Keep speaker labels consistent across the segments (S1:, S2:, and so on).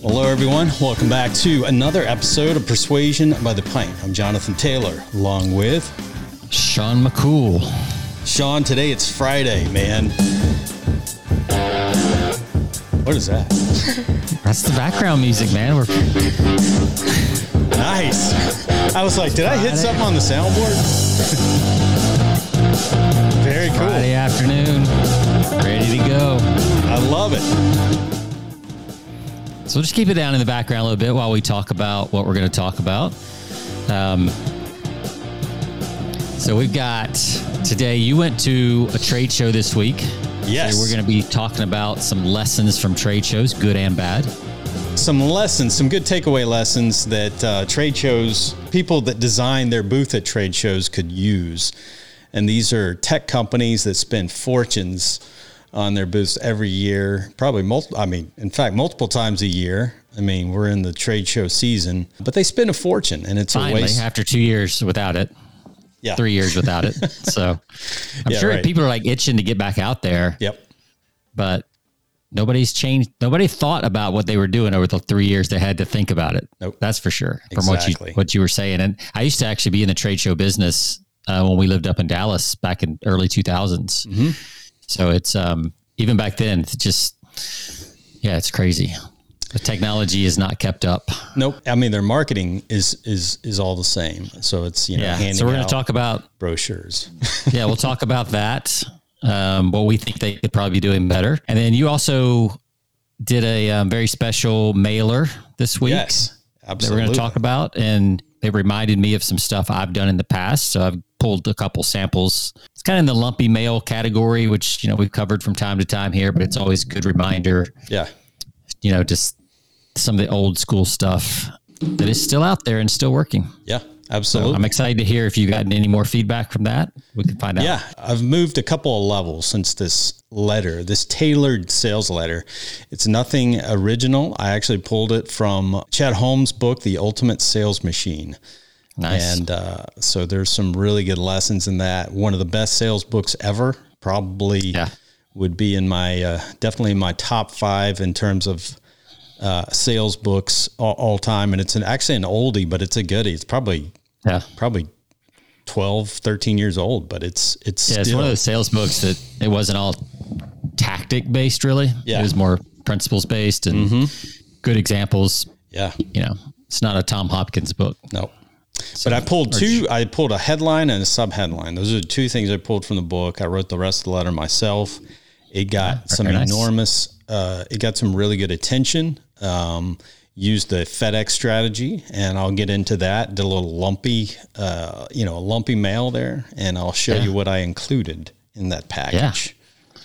S1: Hello, everyone. Welcome back to another episode of Persuasion by the Pint. I'm Jonathan Taylor, along with
S2: Sean McCool.
S1: Sean. Today it's Friday, man. What is that?
S2: That's the background music, man. We're
S1: Nice. I was like, did I hit something on the soundboard? Very cool.
S2: Friday afternoon, ready to go.
S1: I love it.
S2: So we'll just keep it down in the background a little bit while we talk about what we're going to talk about. Um, so we've got today. You went to a trade show this week.
S1: Yes.
S2: So we're going to be talking about some lessons from trade shows, good and bad.
S1: some lessons, some good takeaway lessons that uh, trade shows, people that design their booth at trade shows could use. And these are tech companies that spend fortunes on their booths every year, probably multiple, I mean, in fact, multiple times a year. I mean, we're in the trade show season, but they spend a fortune and it's a
S2: Finally,
S1: waste.
S2: after two years without it,
S1: Yeah.
S2: three years without it. So I'm
S1: Yeah,
S2: sure
S1: right.
S2: people are like itching to get back out there.
S1: Yep.
S2: but nobody's changed. Nobody thought about what they were doing over the three years they had to think about it.
S1: Nope.
S2: That's for sure. From
S1: Exactly.
S2: what you what you were saying, and I used to actually be in the trade show business uh, when we lived up in Dallas back in early 2000s.
S1: Mm-hmm.
S2: So it's um, even back then. It's just yeah, it's crazy. The technology is not kept up.
S1: Nope. I mean, their marketing is is is all the same. So it's you know
S2: Yeah. So we're going to talk about
S1: brochures.
S2: yeah, we'll talk about that. Um, what we think they could probably be doing better, and then you also did a um, very special mailer this week.
S1: yes. absolutely.
S2: that we're going to talk about, and it reminded me of some stuff I've done in the past. So I've pulled a couple samples. It's kind of in the lumpy mail category, which you know we've covered from time to time here, but it's always a good reminder.
S1: Yeah.
S2: You know, just some of the old school stuff that is still out there and still working.
S1: Yeah. Absolutely.
S2: I'm excited to hear if you've gotten any more feedback from that. We can find out.
S1: Yeah, I've moved a couple of levels since this letter, this tailored sales letter. It's nothing original. I actually pulled it from Chet Holmes' book, The Ultimate Sales Machine.
S2: nice.
S1: And uh, so there's some really good lessons in that. One of the best sales books ever, probably
S2: Yeah.
S1: would be in my, uh, definitely in my top five in terms of uh, sales books all, all time. And it's an, actually an oldie, but it's a goodie. It's probably,
S2: yeah.
S1: probably 12, 13 years old, but it's, it's
S2: Yeah, it's one of those sales books that it wasn't all tactic based, really.
S1: Yeah. Mm-hmm.
S2: It was more principles based and good examples.
S1: yeah.
S2: You know, it's not a Tom Hopkins book.
S1: No. But I pulled two. I pulled a headline and a sub headline. Those are the two things I pulled from the book. I wrote the rest of the letter myself. It got some
S2: nice.
S1: enormous. Uh, it got some really good attention. Um, used the FedEx strategy, and I'll get into that. Did a little lumpy, uh, you know, a lumpy mail there, and I'll show you what I included in that package. Yeah.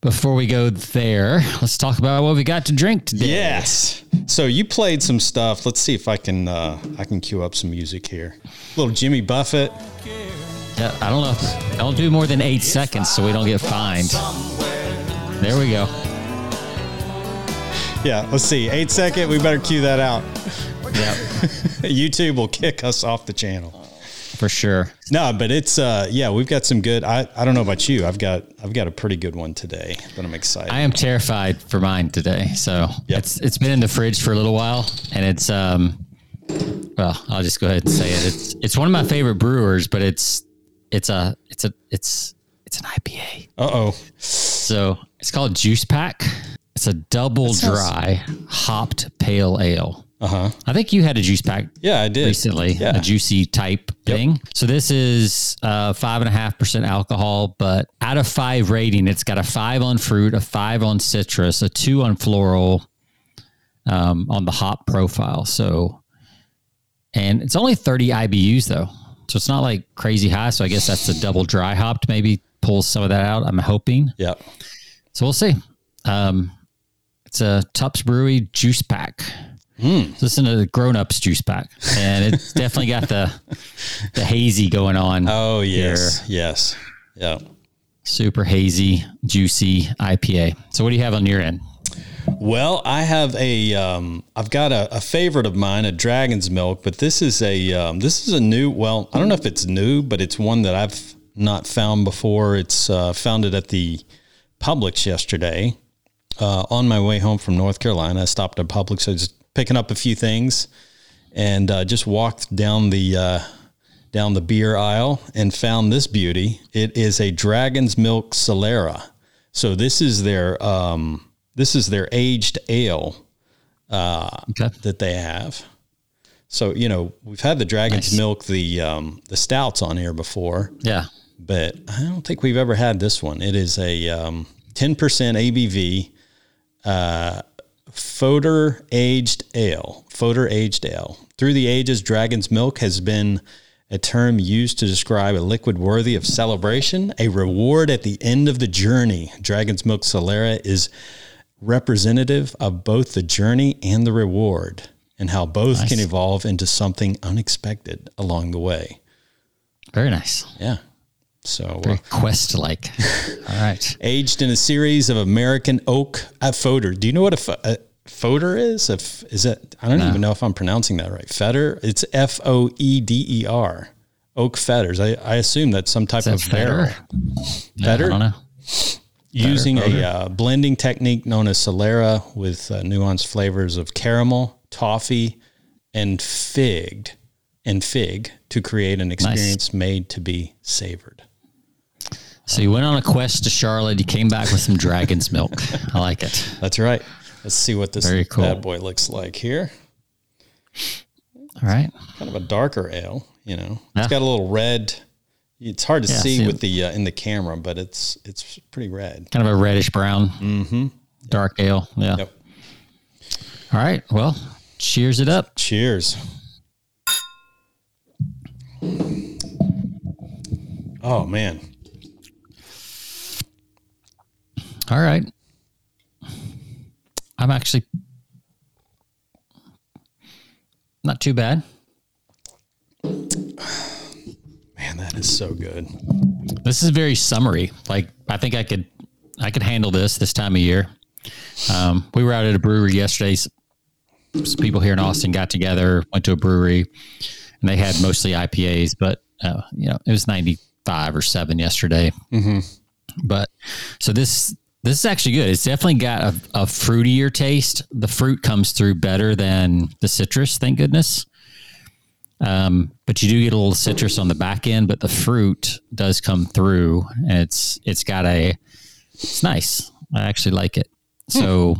S2: Before we go there, let's talk about what we got to drink today.
S1: Yes. So you played some stuff. Let's see if I can uh, I can cue up some music here. A little Jimmy Buffett.
S2: Yeah, I don't know. Don't do more than eight seconds so we don't get fined. There we go.
S1: Yeah, let's see. Eight second. We better cue that out.
S2: Yeah,
S1: YouTube will kick us off the channel.
S2: for sure.
S1: No, but it's uh yeah, we've got some good I, I don't know about you. I've got I've got a pretty good one today, but I'm excited.
S2: I am terrified for mine today. So
S1: Yep.
S2: it's it's been in the fridge for a little while, and it's um, well, I'll just go ahead and say it. It's it's one of my favorite brewers, but it's it's a it's a it's it's an IPA.
S1: uh oh.
S2: So it's called Juice Pack. It's a double
S1: sounds-
S2: dry hopped pale ale.
S1: Uh-huh.
S2: I think you had a juice pack
S1: Yeah, I did.
S2: recently,
S1: Yeah.
S2: a juicy type thing. So this is uh, five and a half percent alcohol, but out of five rating, it's got a five on fruit, a five on citrus, a two on floral, um, on the hop profile. So, and it's only thirty IBUs though, so it's not like crazy high. So I guess that's a double dry hopped. Maybe pulls some of that out. I'm hoping.
S1: Yeah.
S2: So we'll see. Um, it's a Tupps Brewery juice pack. This is a grown ups juice pack, and it's definitely got the the hazy going on.
S1: Oh yes. Yes. Yeah.
S2: Super hazy, juicy IPA. So what do you have on your end?
S1: Well, I have a, um, I've got a, a favorite of mine, a Dragon's Milk, but this is a, um, this is a new. Well, I don't know if it's new, but it's one that I've not found before. It's uh, found it at the Publix yesterday. Uh, on my way home from North Carolina. I stopped at Publix, so just picking up a few things, and uh, just walked down the uh, down the beer aisle and found this beauty. It is a Dragon's Milk Solera. So this is their um, this is their aged ale uh,
S2: Okay.
S1: that they have. So you know we've had the Dragon's
S2: Nice.
S1: Milk the um, the stouts on here before
S2: Yeah.
S1: but I don't think we've ever had this one. It is a um, 10% ABV, uh, Foeder aged ale. Foeder aged ale. Through the ages, Dragon's Milk has been a term used to describe a liquid worthy of celebration, a reward at the end of the journey. Dragon's Milk Solera is representative of both the journey and the reward, and how both can evolve into something unexpected along the way.
S2: Very nice.
S1: Yeah. So uh,
S2: Very quest like. All right.
S1: aged in a series of American oak uh, fodder. Do you know what a, fo- a fodder is? If is it? I don't even know if I'm pronouncing that right. Feder. It's F O E D E R. Oak fetters. I, I assume that's some type of
S2: that
S1: barrel.
S2: better? I don't.
S1: Using a uh, blending technique known as Solera with uh, nuanced flavors of caramel, toffee, and fig, and fig to create an experience made to be savored.
S2: So you went on a quest to Charlotte. You came back with some dragon's milk. I like it.
S1: That's right. Let's see what this
S2: Very cool.
S1: bad boy looks like here.
S2: All right.
S1: kind of a darker ale. You know,
S2: Yeah.
S1: it's got a little red. It's hard to
S2: Yeah,
S1: see
S2: see
S1: with the uh, in the camera, but it's it's pretty red.
S2: Kind of a reddish brown. Mm-hmm. Dark ale. Yeah.
S1: Yep.
S2: All right. Well, cheers it up.
S1: Cheers. Oh man,
S2: All right. I'm actually not too bad.
S1: man, that is so good.
S2: This is very summery. Like I think I could I could handle this this time of year. Um, we were out at a brewery yesterday. Some people here in Austin got together, went to a brewery, and they had mostly IPAs. But uh, you know, it was ninety five or seven yesterday. But so this this is actually good. It's definitely got a, a fruitier taste. The fruit comes through better than the citrus. Thank goodness. Um, but you do get a little citrus on the back end, but the fruit does come through, and it's it's got a it's nice. I actually like it. So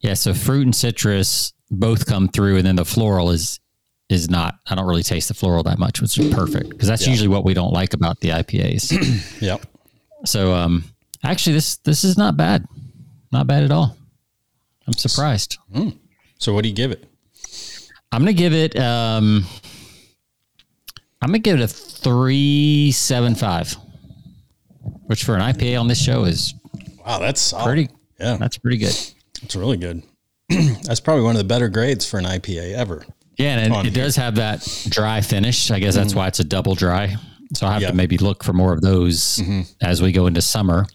S2: yeah, so fruit and citrus both come through, and then the floral is is not. I don't really taste the floral that much, which is perfect because that's usually what we don't like about the IPAs.
S1: Yep.
S2: so um, actually, this this is not bad, not bad at all. I'm surprised. Hmm.
S1: So what do you give it?
S2: I'm gonna give it. Um, I'm gonna give it a three seven five, which for an IPA on this show is
S1: Wow, that's solid.
S2: pretty.
S1: Yeah,
S2: That's pretty good.
S1: it's really good. that's probably one of the better grades for an IPA ever.
S2: Yeah, and it, it does have that dry finish. I guess that's mm-hmm. why it's a double dry. So I have
S1: Yeah.
S2: to maybe look for more of those mm-hmm. as we go into summer.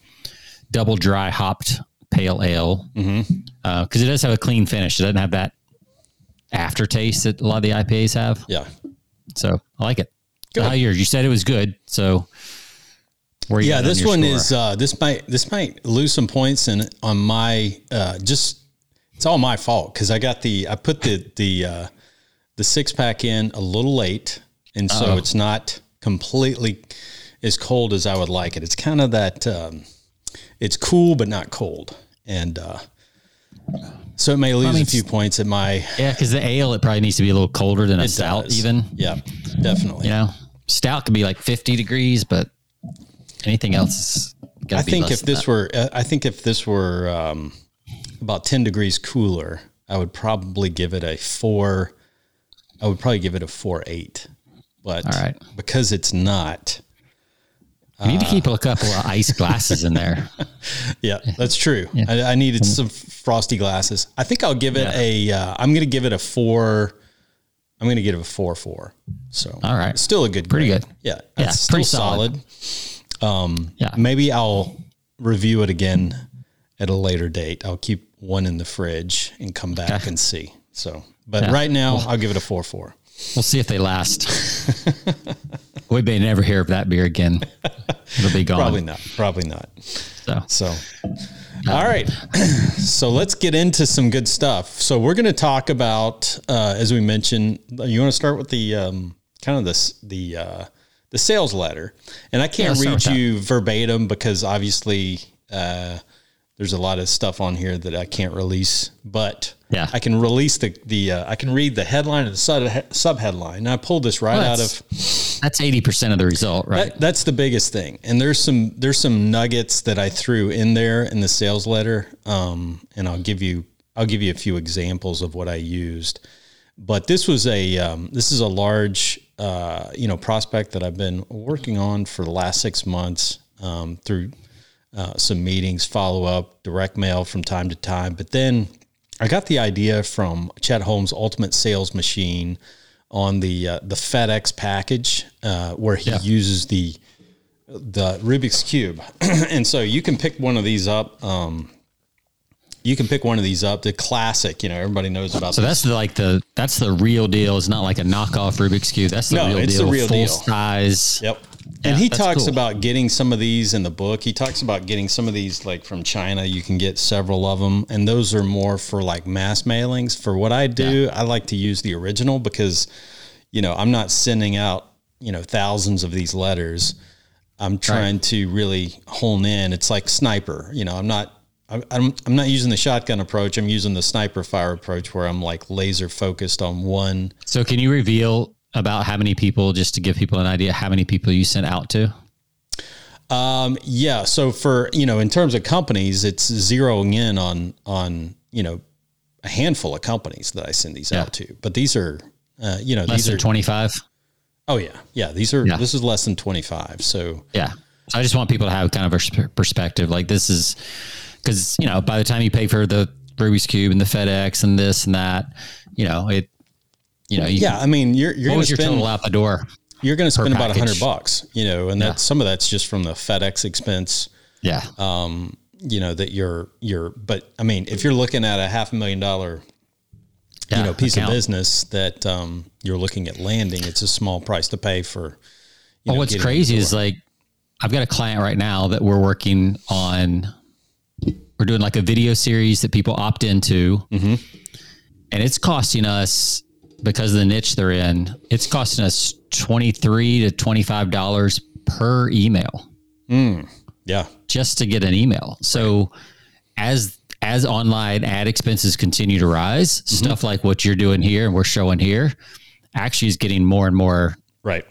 S2: Double dry hopped pale ale because it does have a clean finish. It doesn't have that aftertaste that a lot of the IPAs have.
S1: Yeah.
S2: So I like it. So how yours? You said it was good. So where you
S1: Yeah,
S2: on
S1: this
S2: your
S1: one
S2: score?
S1: is uh, this might this might lose some points and on my uh, just it's all my fault because I got the I put the the uh, the six pack in a little late and so it's not completely as cold as I would like it. It's kind of that um, it's cool but not cold and uh, so it may lose
S2: mean,
S1: a few points at my
S2: yeah, because the ale it probably needs to be a little colder than a stout.
S1: does.
S2: Even
S1: yeah definitely
S2: you know, stout could be like fifty degrees, but anything else
S1: I
S2: be
S1: think if this were, uh, I think if this were um, about ten degrees cooler, I would probably give it a four. I would probably give it a four eight, but
S2: right.
S1: because it's not.
S2: You need to keep
S1: uh,
S2: a couple of ice glasses in there.
S1: Yeah, that's true. I, I needed some frosty glasses. I think I'll give it a. Uh, I'm going to give it a four. I'm going to give it a four four. So
S2: All right.
S1: still a good,
S2: Pretty
S1: grade.
S2: good.
S1: Yeah,
S2: Yeah, pretty solid.
S1: solid. Um,
S2: Yeah.
S1: maybe I'll review it again at a later date. I'll keep one in the fridge and come back
S2: Okay.
S1: and see. So, but
S2: Yeah.
S1: right now I'll give it a four four.
S2: We'll see if they last. we may never hear of that beer again. It'll be gone.
S1: Probably not. Probably not.
S2: So,
S1: So, All right. so let's get into some good stuff. So we're going to talk about, uh, as we mentioned, you want to start with the um, kind of this the uh, the sales letter, and I can't
S2: Yeah,
S1: read
S2: let's start with
S1: you verbatim because obviously uh, there's a lot of stuff on here that I can't release, but
S2: Yeah.
S1: I can release the the uh, I can read the headline and the sub sub headline. And I pulled this right
S2: Well,
S1: out of
S2: That's eighty percent of the result, right?
S1: that, that's the biggest thing. And there's some there's some nuggets that I threw in there in the sales letter, um, and I'll give you I'll give you a few examples of what I used. But this was a um, this is a large uh, you know prospect that I've been working on for the last six months um, through uh, some meetings, follow up, direct mail from time to time. But then I got the idea from Chet Holmes' Ultimate Sales Machine on the uh, the FedEx package uh, where he
S2: Yeah.
S1: uses the the Rubik's cube, and so you can pick one of these up. Um, you can pick one of these up. The classic, you know, everybody knows about.
S2: So
S1: this.
S2: that's the, like the that's the real deal. It's not like a knockoff Rubik's cube. That's the
S1: No,
S2: real
S1: it's
S2: deal.
S1: the real
S2: full
S1: deal.
S2: size.
S1: Yep.
S2: Yeah,
S1: and he talks
S2: cool.
S1: about getting some of these in the book. He talks about getting some of these like from China. You can get several of them, and those are more for like mass mailings. For what I do, I like to use the original because, you know, I'm not sending out you know thousands of these letters. I'm trying to really hone in. It's like sniper. You know, I'm not. I'm I'm not using the shotgun approach. I'm using the sniper fire approach, where I'm like laser focused on one
S2: So can you reveal about how many people, just to give people an idea, how many people you sent out to?
S1: Um, yeah. So for you know, in terms of companies, it's zeroing in on on you know a handful of companies that I send these out to. But these are uh, you know
S2: Less
S1: these are
S2: twenty five.
S1: oh yeah yeah these are
S2: Yeah.
S1: this is less than twenty five. So
S2: Yeah. So I just want people to have kind of a perspective. Like this is because you know by the time you pay for the Rubik's cube and the FedEx and this and that, you know it. You know, you
S1: yeah, I mean you're you're going to spend
S2: total out the door?
S1: you're going to spend about a hundred bucks, you know, and that's some of that's just from the FedEx expense.
S2: Yeah.
S1: Um, you know that you're you're, but I mean, if you're looking at a half a million dollar
S2: yeah,
S1: you know piece
S2: account.
S1: of business that um, you're looking at landing, it's a small price to pay for. You
S2: Well,
S1: know,
S2: what's
S1: getting in the
S2: crazy is like I've got a client right now that we're working on. We're doing like a video series that people opt into,
S1: Mm-hmm.
S2: and it's costing us because of the niche they're in. It's costing us twenty three to twenty five dollars per email
S1: yeah,
S2: just to get an email. So as as online ad expenses continue to rise,
S1: Mm-hmm.
S2: stuff like what you're doing here and we're showing here actually is getting more and more
S1: right.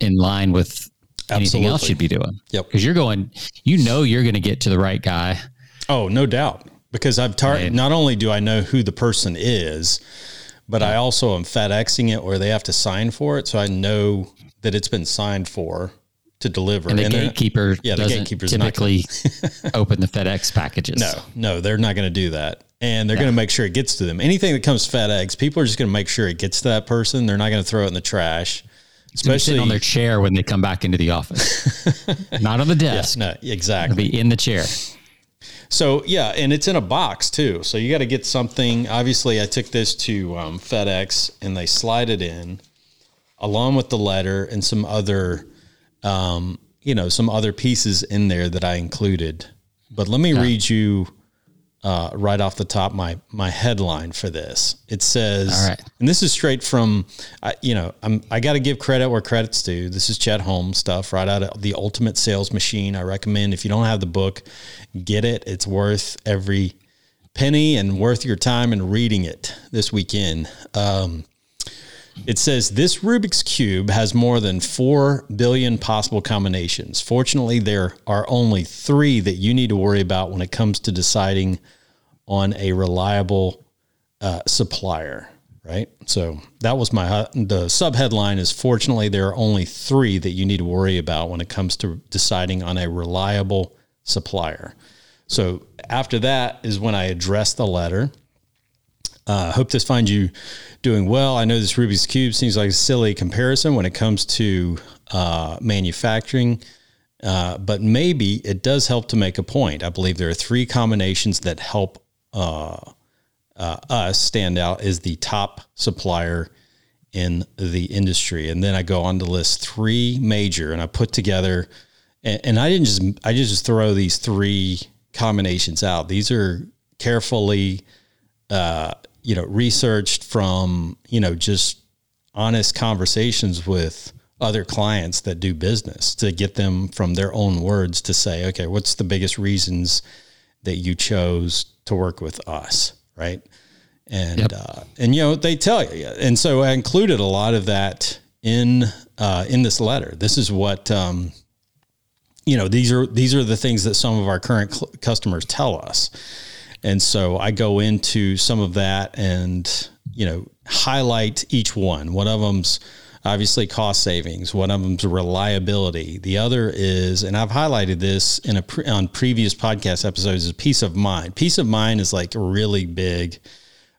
S2: in line with anything else you'd be doing.
S1: Yep.
S2: Because you're going, you know, you're going to get to the right guy.
S1: Oh, no doubt. Because I've tar-
S2: Right.
S1: not only do I know who the person is, but I also am FedExing it where they have to sign for it, so I know that it's been signed for to deliver.
S2: And the
S1: And
S2: gatekeeper
S1: yeah, the gatekeeper's not
S2: typically open the FedEx packages.
S1: No, no, they're not going to do that. And they're going to make sure it gets to them. Anything that comes FedEx, people are just going to make sure it gets to that person. They're not going to throw it in the trash. Especially
S2: on their chair when they come back into the office, not on the desk.
S1: no, exactly.
S2: Be in the chair.
S1: So yeah, and it's in a box too. So you got to get something. Obviously, I took this to um, FedEx and they slide it in, along with the letter and some other, um, you know, some other pieces in there that I included. But let me read you uh, right off the top my my headline for this. It says,
S2: All right.
S1: and this is straight from, I you know, I'm I got to give credit where credit's due. This is Chet Holmes stuff right out of the Ultimate Sales Machine. I recommend if you don't have the book, get it. It's worth every penny and worth your time in reading it this weekend. Um, it says this Rubik's Cube has more than 4 billion possible combinations. Fortunately, there are only three that you need to worry about when it comes to deciding on a reliable uh, supplier, right? So that was my, the sub headline is Fortunately, there are only three that you need to worry about when it comes to deciding on a reliable supplier. So after that is when I address the letter. Uh, hope this finds you doing well. I know this Rubik's Cube seems like a silly comparison when it comes to uh, manufacturing, uh, but maybe it does help to make a point. I believe there are three combinations that help uh, uh, us stand out as the top supplier in the industry. And then I go on to list three major, and I put together, and, and I didn't just I just throw these three combinations out. These are carefully, uh, you know, researched from you know just honest conversations with other clients that do business to get them from their own words to say, okay, what's the biggest reasons that you chose to work with us, right? And yep. uh, and you know they tell you, and so I included a lot of that in uh, in this letter. This is what um, you know. These are these are the things that some of our current cl- customers tell us, and so I go into some of that and you know highlight each one. One of them's obviously cost savings. One of them's reliability. The other is, and I've highlighted this in a pre- on previous podcast episodes, is peace of mind. Peace of mind is like really big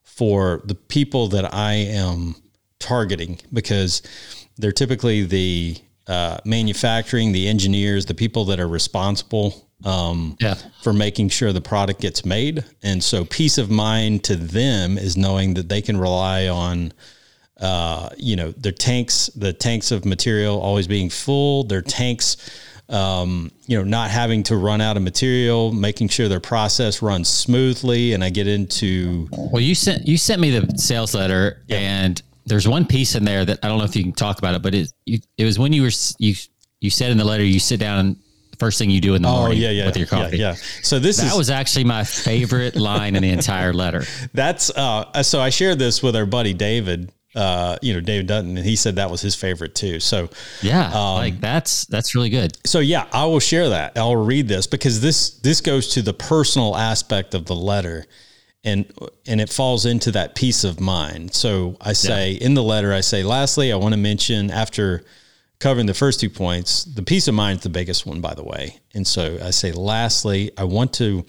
S1: for the people that I am targeting because they're typically the uh, manufacturing, the engineers, the people that are responsible um, yeah. for making sure the product gets made. And so, peace of mind to them is knowing that they can rely on, uh, you know, their tanks, the tanks of material always being full, their tanks um, you know, not having to run out of material, making sure their process runs smoothly. And I get into
S2: well, you sent you sent me the sales letter, yeah. and there's one piece in there that I don't know if you can talk about it, but it you, it was when you were you you said in the letter you sit down and first thing you do in the oh, morning yeah, yeah, with your coffee.
S1: Yeah, yeah. So this
S2: that
S1: is,
S2: was actually my favorite line in the entire letter.
S1: That's uh, so I shared this with our buddy David uh, you know, David Dutton, and he said that was his favorite too. So
S2: yeah, um, like that's that's really good.
S1: So yeah, I will share that. I'll read this because this this goes to the personal aspect of the letter, and and it falls into that peace of mind. So I say yeah. in the letter, I say, lastly, I want to mention after covering the first two points, the peace of mind is the biggest one, by the way. And so I say, lastly, I want to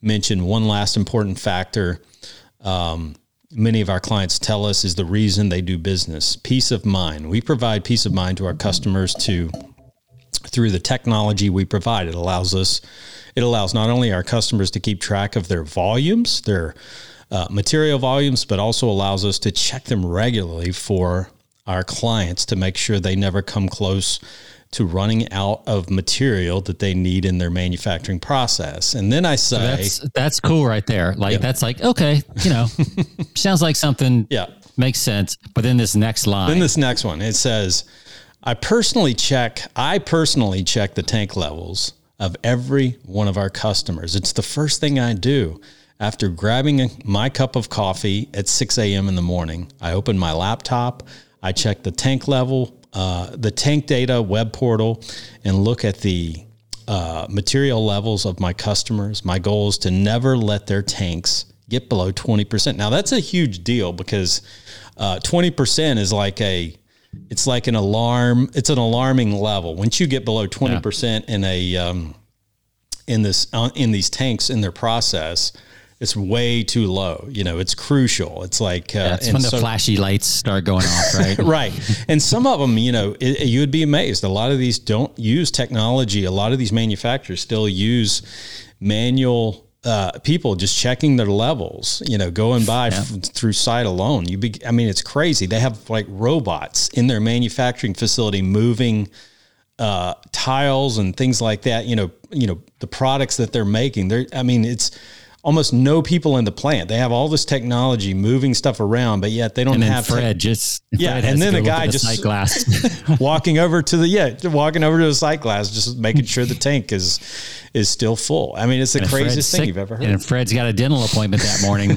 S1: mention one last important factor. Um, many of our clients tell us is the reason they do business peace of mind we provide peace of mind to our customers to through the technology we provide it allows us it allows not only our customers to keep track of their volumes their uh, material volumes but also allows us to check them regularly for our clients to make sure they never come close to running out of material that they need in their manufacturing process. And then I say so
S2: that's, that's cool right there. Like yeah. that's like okay, you know, sounds like something
S1: yeah
S2: makes sense. But then this next line,
S1: then this next one, it says, I personally check. I personally check the tank levels of every one of our customers. It's the first thing I do. After grabbing my cup of coffee at 6 a.m. in the morning, I open my laptop, I check the tank level, uh, the tank data web portal and look at the uh, material levels of my customers. My goal is to never let their tanks get below 20%. Now that's a huge deal because uh, 20% is like a it's like an alarm. It's an alarming level. Once you get below 20% yeah. in a um, in this uh, in these tanks in their process, it's way too low. You know, it's crucial. It's like
S2: uh, yeah, it's when the flashy lights start going off, right?
S1: right. And some of them, you know, it, you would be amazed. A lot of these don't use technology. A lot of these manufacturers still use manual uh, people just checking their levels, you know, going by yeah. f- through sight alone. You be, I mean, it's crazy. They have like robots in their manufacturing facility moving uh, tiles and things like that. You know, you know the products that they're making. They're, I mean, it's almost no people in the plant. They have all this technology moving stuff around, but yet they don't
S2: and
S1: have
S2: Fred te- just
S1: yeah, Fred and then the guy the just glass walking over to the yeah walking over to the sight glass, just making sure the tank is is still full. I mean, it's the and craziest thing sick, you've ever heard.
S2: And Fred's got a dental appointment that morning.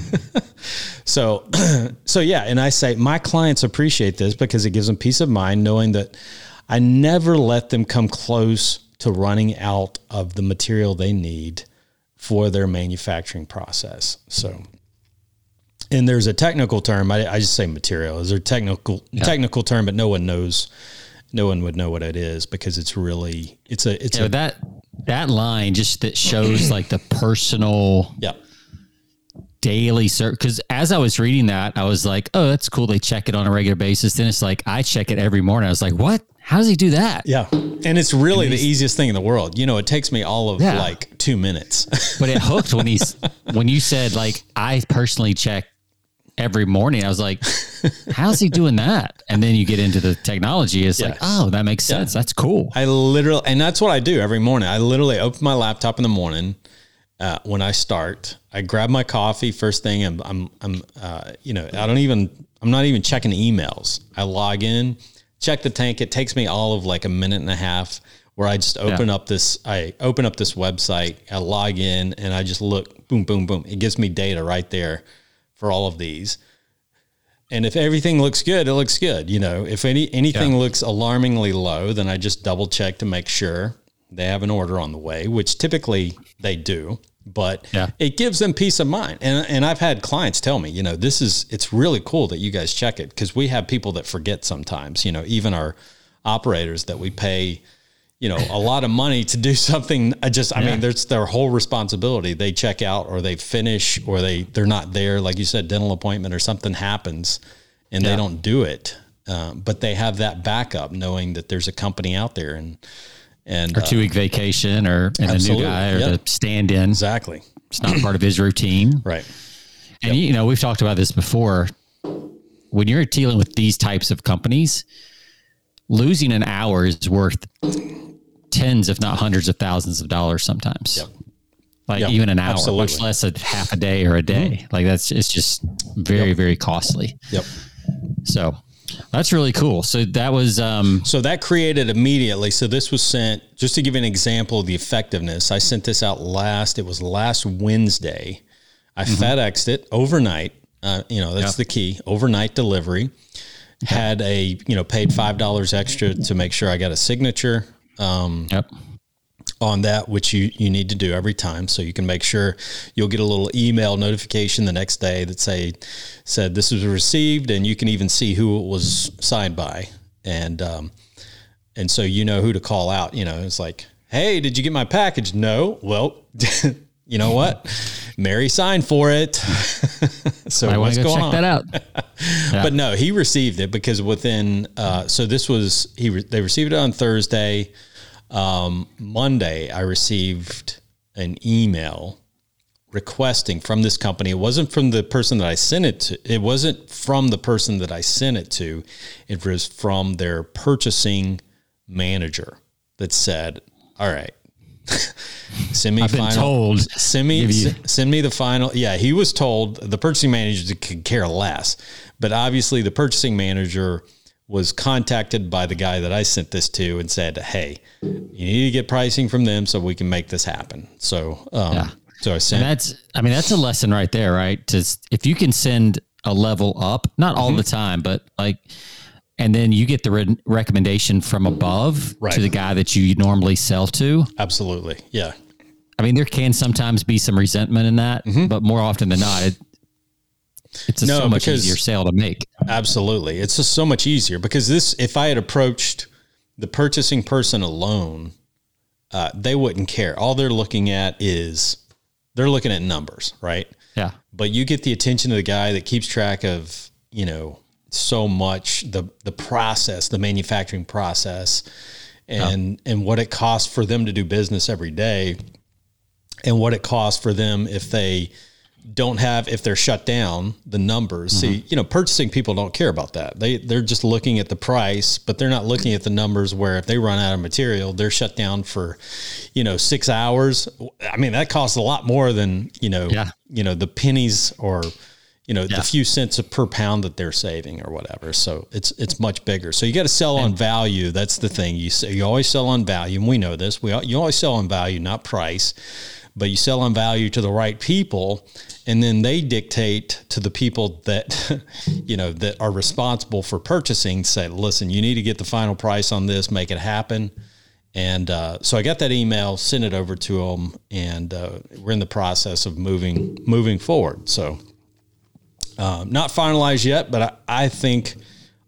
S1: so so yeah, and I say my clients appreciate this because it gives them peace of mind knowing that I never let them come close to running out of the material they need for their manufacturing process. So, and there's a technical term. I, I just say material. Is there a technical yeah. technical term, but no one knows. No one would know what it is because it's really it's a it's
S2: yeah,
S1: a,
S2: that that line just that shows like the personal
S1: yeah
S2: daily search because as I was reading that, I was like, oh, that's cool. They check it on a regular basis. Then it's like I check it every morning. I was like, what? How does he do that?
S1: Yeah. And it's really and the easiest thing in the world. You know, it takes me all of yeah. like two minutes.
S2: but it hooked when he's when you said like I personally check every morning. I was like, how's he doing that? And then you get into the technology. It's yeah. like, oh, that makes sense. Yeah. That's cool.
S1: I literally, and that's what I do every morning. I literally open my laptop in the morning uh, when I start. I grab my coffee first thing. I'm, I'm, I'm uh, you know, I don't even, I'm not even checking emails. I log in, check the tank. It takes me all of like a minute and a half where I just open yeah. up this, I open up this website, I log in and I just look, boom, boom, boom. It gives me data right there for all of these. And if everything looks good, it looks good. You know, if any anything yeah. looks alarmingly low, then I just double check to make sure they have an order on the way, which typically they do. But yeah. it gives them peace of mind. And and I've had clients tell me, you know, this is it's really cool that you guys check it because we have people that forget sometimes. You know, even our operators that we pay you know a lot of money to do something I just i yeah. mean there's their whole responsibility they check out or they finish or they they're not there like you said dental appointment or something happens and yeah. they don't do it um, but they have that backup knowing that there's a company out there and and
S2: or two uh, week vacation or and a new guy or yep. the stand in
S1: exactly
S2: it's not part of his routine
S1: right
S2: and yep. you know we've talked about this before when you're dealing with these types of companies losing an hour is worth tens, if not hundreds of thousands of dollars sometimes. Yep. Like even an hour, Absolutely. much less a half a day or a day. Mm-hmm. Like that's it's just very, very costly.
S1: Yep.
S2: So that's really cool. So that was um
S1: So that created immediately. So this was sent just to give you an example of the effectiveness. I sent this out last, it was last Wednesday. I mm-hmm. FedExed it overnight. Uh, you know, that's yep. the key. Overnight delivery. Had a, you know, paid five dollars extra to make sure I got a signature um, yep. On that, which you, you need to do every time. So you can make sure you'll get a little email notification the next day that say, said this was received and you can even see who it was signed by. And, um, and so you know who to call out, you know, it's like, Hey, did you get my package? No. Well, you know what? Mary signed for it.
S2: so I what's going check on? that out.
S1: yeah. But no, he received it because within uh, so this was he re- they received it on Thursday. Um, Monday, I received an email requesting from this company. It wasn't from the person that I sent it to. It wasn't from the person that I sent it to. It was from their purchasing manager that said, "All right, send me
S2: I've final. Been told.
S1: Send me send me the final. Yeah, he was told the purchasing manager could care less, but obviously the purchasing manager was contacted by the guy that I sent this to and said, "Hey, you need to get pricing from them so we can make this happen." So, um, yeah. so I sent.
S2: And that's, I mean, that's a lesson right there, right? To if you can send a level up, not all mm-hmm. the time, but like and then you get the re- recommendation from above right. to the guy that you normally sell to.
S1: Absolutely. Yeah.
S2: I mean, there can sometimes be some resentment in that, mm-hmm. but more often than not, it, it's a no, so much easier sale to make.
S1: Absolutely. It's just so much easier because this, if I had approached the purchasing person alone, uh, they wouldn't care. All they're looking at is they're looking at numbers, right?
S2: Yeah.
S1: But you get the attention of the guy that keeps track of, you know, so much the the process, the manufacturing process, and yeah. and what it costs for them to do business every day, and what it costs for them if they don't have if they're shut down the numbers. Mm-hmm. see you know purchasing people don't care about that. They they're just looking at the price but they're not looking at the numbers where if they run out of material they're shut down for you know 6 hours. I mean that costs a lot more than you know yeah. you know the pennies or you know yeah. the few cents per pound that they're saving or whatever. So it's it's much bigger. So you got to sell on value. That's the thing. You say you always sell on value and we know this. We you always sell on value not price but you sell on value to the right people and then they dictate to the people that you know that are responsible for purchasing say listen you need to get the final price on this make it happen and uh, so I got that email, sent it over to them, and uh, we're in the process of moving moving forward. So um, not finalized yet, but I, I, think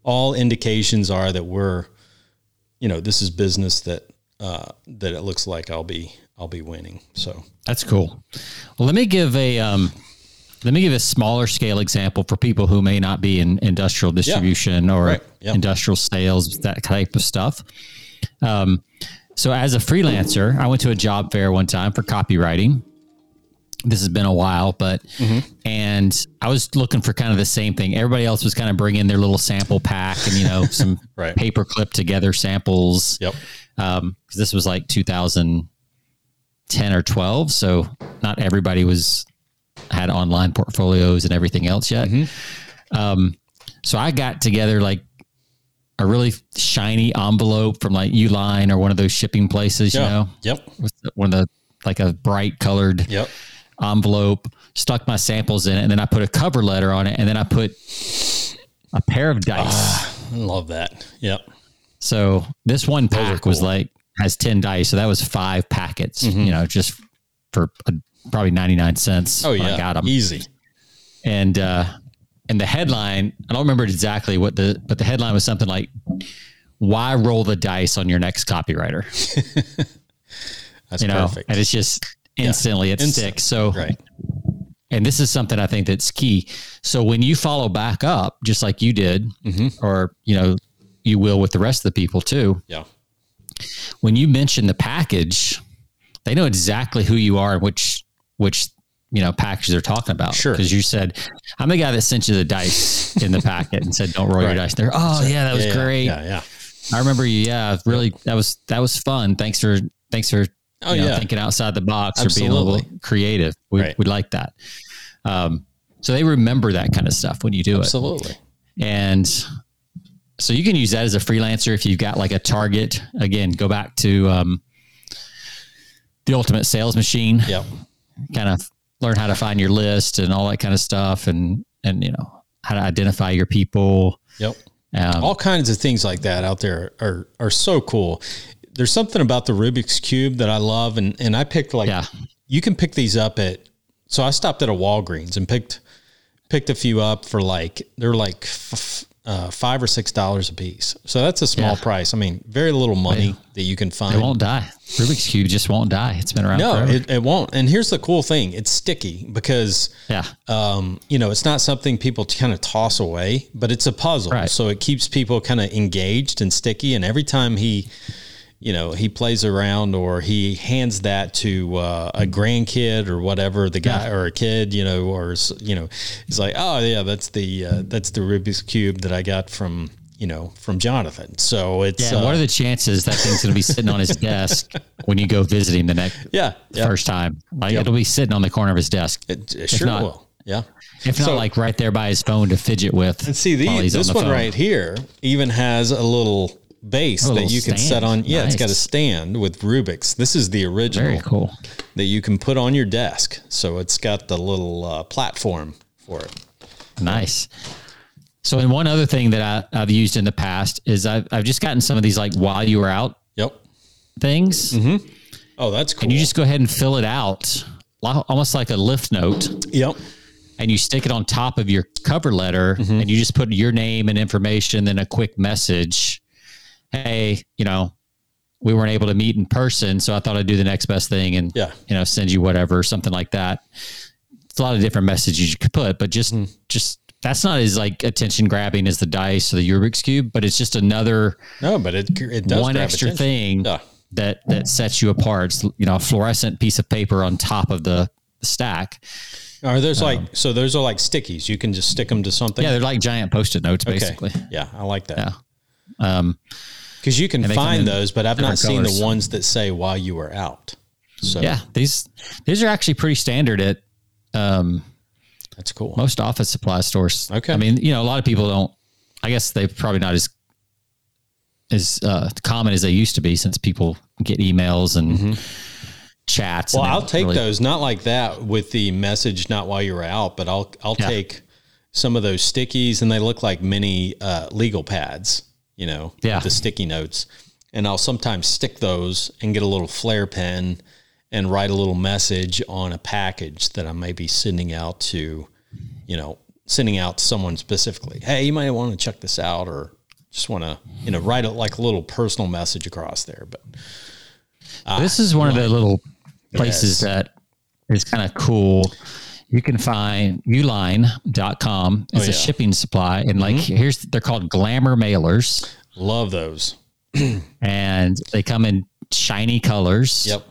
S1: all indications are that we're, you know, this is business that uh, that it looks like I'll be I'll be winning. So
S2: that's cool. Well, let me give a um, let me give a smaller scale example for people who may not be in industrial distribution yeah. or right. yep. industrial sales, that type of stuff. Um, so as a freelancer, I went to a job fair one time for copywriting this has been a while, but mm-hmm. and I was looking for kind of the same thing. Everybody else was kind of bringing their little sample pack and you know some right. paper clip together samples.
S1: Yep.
S2: Um, because this was like 2000, 10 or 12. So not everybody was had online portfolios and everything else yet. Um, so I got together like a really shiny envelope from like Uline or one of those shipping places, you
S1: Yeah.
S2: know,
S1: Yep.
S2: with one of the like a bright colored
S1: Yep.
S2: envelope, stuck my samples in it, and then I put a cover letter on it, and then I put a pair of dice.
S1: I love that. Yep.
S2: so this one pack was like has ten dice, so that was five packets. You know, just for probably ninety nine cents.
S1: Oh yeah.
S2: I got them,
S1: Easy.
S2: and uh, and the headline I don't remember exactly what the but the headline was something like. Why roll the dice on your next copywriter?
S1: That's
S2: You know,
S1: perfect.
S2: and it's just instantly it
S1: Instant.
S2: sticks. So
S1: right.
S2: and this is something I think that's key. So when you follow back up, just like you did,
S1: Mm-hmm.
S2: or you know, you will with the rest of the people too.
S1: Yeah.
S2: When you mention the package, they know exactly who you are and which which you know package they're talking about.
S1: Sure.
S2: because you said I'm the guy that sent you the dice in the packet and said don't roll your dice. They're oh yeah, that was
S1: Yeah,
S2: great.
S1: Yeah. Yeah.
S2: I remember you. Yeah, really, that was that was fun. Thanks for thanks for
S1: Oh,
S2: you know,
S1: yeah.
S2: thinking outside the box or being a little creative. We
S1: Right.
S2: we like that. Um, so they remember that kind of stuff when you do it,
S1: Absolutely.
S2: and so you can use that as a freelancer if you've got like a target. Again, go back to um, the ultimate sales machine.
S1: Yep.
S2: Kind of learn how to find your list and all that kind of stuff, and and you know how to identify your people.
S1: Yep.
S2: Um,
S1: All kinds of things like that out there are are so cool. There's something about the Rubik's cube that I love, and and I picked like
S2: Yeah.
S1: you can pick these up at. So I stopped at a Walgreens and picked picked a few up for like they're like f- uh, five or six dollars a piece. So that's a small
S2: Yeah.
S1: price. I mean, very little money that you can find.
S2: It won't die. Rubik's cube just won't die. It's been around
S1: no,
S2: forever.
S1: it, it won't. And here's the cool thing: it's sticky because
S2: yeah.
S1: um, you know, it's not something people kind of toss away, but it's a puzzle.
S2: Right.
S1: So it keeps people kind of engaged and sticky. And every time he, you know, he plays around or he hands that to uh, a grandkid or whatever, the guy or a kid, you know, or you know, he's like, oh yeah, that's the uh, that's the Rubik's cube that I got from you know from Jonathan. So it's
S2: Yeah.
S1: uh,
S2: what are the chances that thing's going to be sitting on his desk when you go visit him the next
S1: yeah, yeah,
S2: first time? Like it'll be sitting on the corner of his desk.
S1: it, it sure
S2: not-
S1: will. Yeah.
S2: If not
S1: So-
S2: like right there by his phone to fidget with.
S1: And see, the, this
S2: the
S1: one
S2: phone.
S1: right here even has a little base that
S2: little
S1: you can
S2: stand.
S1: set on. Yeah, it's got a stand with Rubik's. This is the original
S2: Very cool.
S1: that you can put on your desk. So it's got the little uh, platform for it.
S2: Nice. So, and one other thing that I, I've used in the past is I've, I've just gotten some of these like while you were out
S1: Yep.
S2: things. Mm-hmm.
S1: Oh, that's cool.
S2: And you just go ahead and fill it out, almost like a lift note.
S1: yep.
S2: and you stick it on top of your cover letter
S1: Mm-hmm.
S2: and you just put your name and information, then a quick message. Hey, you know, we weren't able to meet in person, so I thought I'd do the next best thing and
S1: Yeah.
S2: you know, send you whatever, something like that. It's a lot of different messages you could put, but just
S1: Mm-hmm.
S2: just that's not as like attention grabbing as the dice or the Rubik's cube, but it's just another
S1: No, but it it does
S2: one extra
S1: attention.
S2: thing
S1: Yeah.
S2: that that sets you apart. It's, you know, a fluorescent piece of paper on top of the stack.
S1: Are there's like so those are like stickies. You can just stick them to something.
S2: Yeah, they're like giant post-it notes,
S1: Okay.
S2: basically.
S1: Yeah, I like that.
S2: Yeah. Um,
S1: Because you can find those, but I've not seen
S2: colors.
S1: the ones that say while you were out. So
S2: yeah, these these are actually pretty standard at um,
S1: that's cool.
S2: most office supply stores.
S1: Okay.
S2: I mean, you know, a lot of people don't. I guess they're probably not as as uh, common as they used to be since people get emails and chats.
S1: Mm-hmm. Well,
S2: and
S1: I'll take
S2: really-
S1: those, not like that with the message, not while you were out, but I'll I'll
S2: Yeah.
S1: take some of those stickies, and they look like mini uh, legal pads, you know,
S2: Yeah.
S1: the sticky notes, and I'll sometimes stick those and get a little flare pen and write a little message on a package that I may be sending out to, you know, sending out to someone specifically. Hey, you might want to check this out, or just want to, you know, write it like a little personal message across there. But
S2: This is one of the little places
S1: Yes.
S2: that is kind of cool. You can find uline.com. It's
S1: Oh,
S2: a shipping supply. And like, here's, they're called glamour mailers
S1: love those.
S2: and they come in shiny colors.
S1: Yep.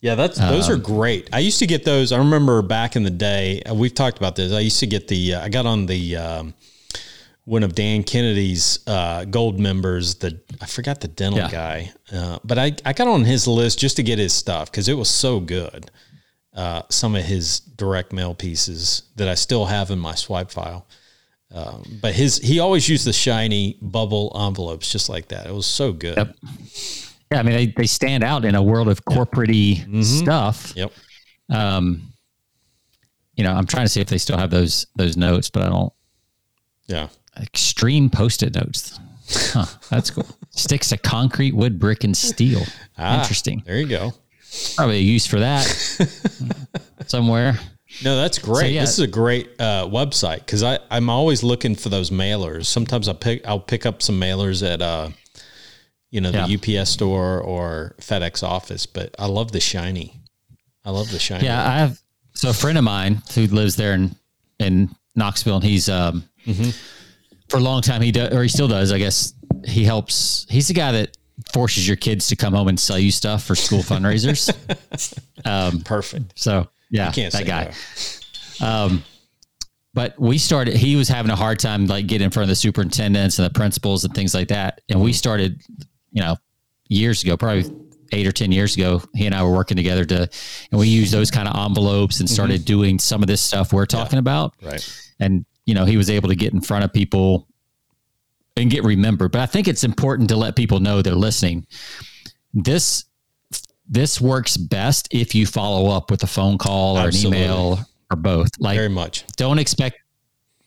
S1: Yeah, that's those are great. I used to get those. I remember back in the day. uh, We've talked about this. I used to get the. Uh, I got on the um, one of Dan Kennedy's uh, gold members, the I forgot the dental
S2: Yeah.
S1: guy, uh, but I, I got on his list just to get his stuff because it was so good. Uh, some of his direct mail pieces that I still have in my swipe file. Um, but his he always used the shiny bubble envelopes just like that. It was so good.
S2: Yep. Yeah, I mean they, they stand out in a world of corporate stuff.
S1: Yep.
S2: Um, you know, I'm trying to see if they still have those those notes, but I don't.
S1: Yeah.
S2: Extreme post-it notes. Huh, that's cool. Sticks to concrete, wood, brick, and steel.
S1: Ah,
S2: Interesting.
S1: There you go.
S2: Probably a use for that somewhere.
S1: No, that's great.
S2: yeah.
S1: This is a great uh, website because I I'm always looking for those mailers. Sometimes I pick I'll pick up some mailers at uh, you know, the
S2: Yeah.
S1: UPS store or FedEx office. But I love the shiny. I love the shiny.
S2: Yeah, I have. So a friend of mine who lives there in in Knoxville, and he's um for a long time he does, or he still does. I guess he helps. He's the guy that forces your kids to come home and sell you stuff for school fundraisers.
S1: um, perfect.
S2: So yeah,
S1: Can't
S2: that guy.
S1: no.
S2: But we started. He was having a hard time like getting in front of the superintendents and the principals and things like that. And we started, you know, years ago, probably eight or ten years ago. He and I were working together to, and we used those kind of envelopes and started doing some of this stuff we're talking about.
S1: Right.
S2: And you know, he was able to get in front of people and get remembered. But I think it's important to let people know they're listening. This this works best if you follow up with a phone call or
S1: Absolutely.
S2: an email or both. Like
S1: Very much.
S2: don't expect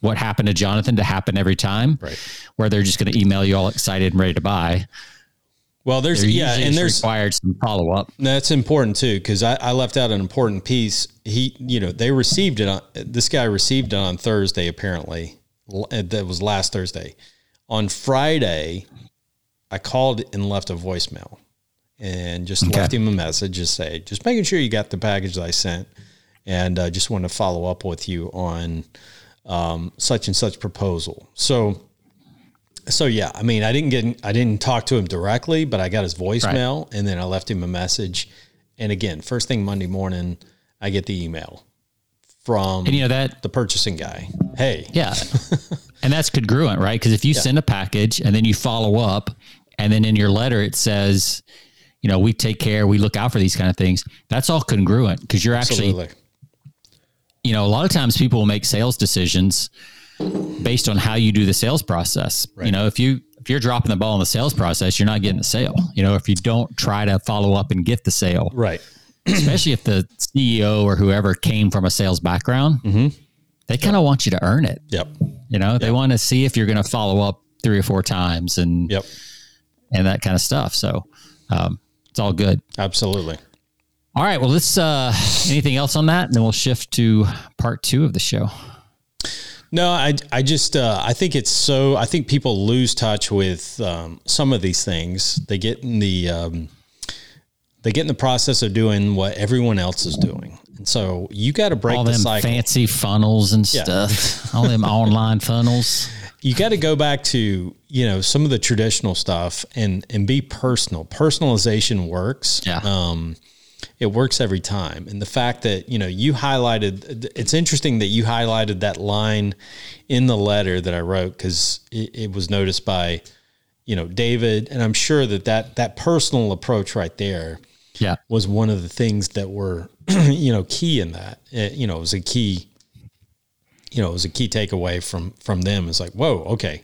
S2: what happened to Jonathan to happen every time,
S1: Right.
S2: where they're just going to email you all excited and ready to buy.
S1: Well, there's
S2: There
S1: yeah, and there's
S2: required some follow up.
S1: That's important too, because I, I left out an important piece. He, you know, they received it on, this guy received it on Thursday, apparently. That was last Thursday. On Friday, I called and left a voicemail and just
S2: Okay.
S1: left him a message, to say, just making sure you got the package that I sent. And uh, just want to follow up with you on um, such and such proposal. So, so yeah, I mean, I didn't get, I didn't talk to him directly, but I got his voicemail and then I left him a message. And again, first thing Monday morning, I get the email from
S2: And you know that,
S1: the purchasing guy. Hey,
S2: yeah, and that's congruent, right? Because if you send a package and then you follow up, and then in your letter it says, you know, we take care, we look out for these kind of things. That's all congruent because you're actually
S1: absolutely.
S2: you know, a lot of times people will make sales decisions based on how you do the sales process. You know, if you if you're dropping the ball in the sales process, you're not getting the sale. You know, if you don't try to follow up and get the sale,
S1: Right.
S2: Especially if the CEO or whoever came from a sales background, they kind of want you to earn it.
S1: Yep.
S2: You know, they want to see if you're going to follow up three or four times and
S1: Yep.
S2: and that kind of stuff. So um, it's all good.
S1: Absolutely.
S2: All right. Well, let's. Uh, anything else on that, and then we'll shift to part two of the show.
S1: No, I, I just, uh, I think it's so, I think people lose touch with um, some of these things. They get in the, um, they get in the process of doing what everyone else is doing. And so you got to break
S2: all
S1: the
S2: them
S1: cycle.
S2: fancy funnels and
S1: Yeah.
S2: stuff. all them online funnels.
S1: you got to go back to you know some of the traditional stuff and and be personal personalization works
S2: Yeah.
S1: um it works every time and the fact that you know you highlighted it's interesting that you highlighted that line in the letter that i wrote because it, it was noticed by you know david and i'm sure that that that personal approach right there
S2: Yeah.
S1: was one of the things that were you know key in that it, you know it was a key you know it was a key takeaway from from them it's like whoa okay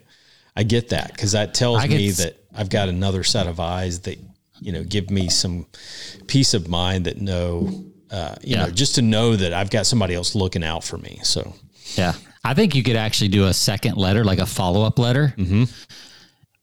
S1: i get that because that tells me
S2: s-
S1: that i've got another set of eyes that you know give me some peace of mind that know uh, you
S2: Yeah.
S1: know just to know that i've got somebody else looking out for me so
S2: Yeah. I think you could actually do a second letter, like a follow up letter.
S1: Mm-hmm.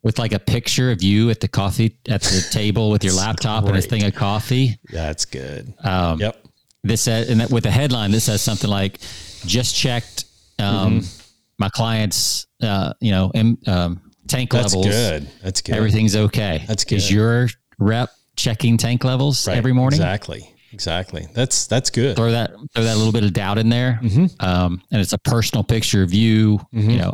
S2: With like a picture of you at the coffee at the table with your laptop and a thing of coffee.
S1: that's good
S2: Um,
S1: yep
S2: This says, and that with a headline, this says something like, "Just checked um,
S1: Mm-hmm.
S2: my client's, uh, you know, um, tank
S1: that's
S2: levels.
S1: good that's good
S2: Everything's okay.
S1: That's good.
S2: Is your rep checking tank levels
S1: Right.
S2: every morning?
S1: exactly exactly that's that's good
S2: throw that throw that little bit of doubt in there
S1: Mm-hmm.
S2: um, and it's a personal picture of you you know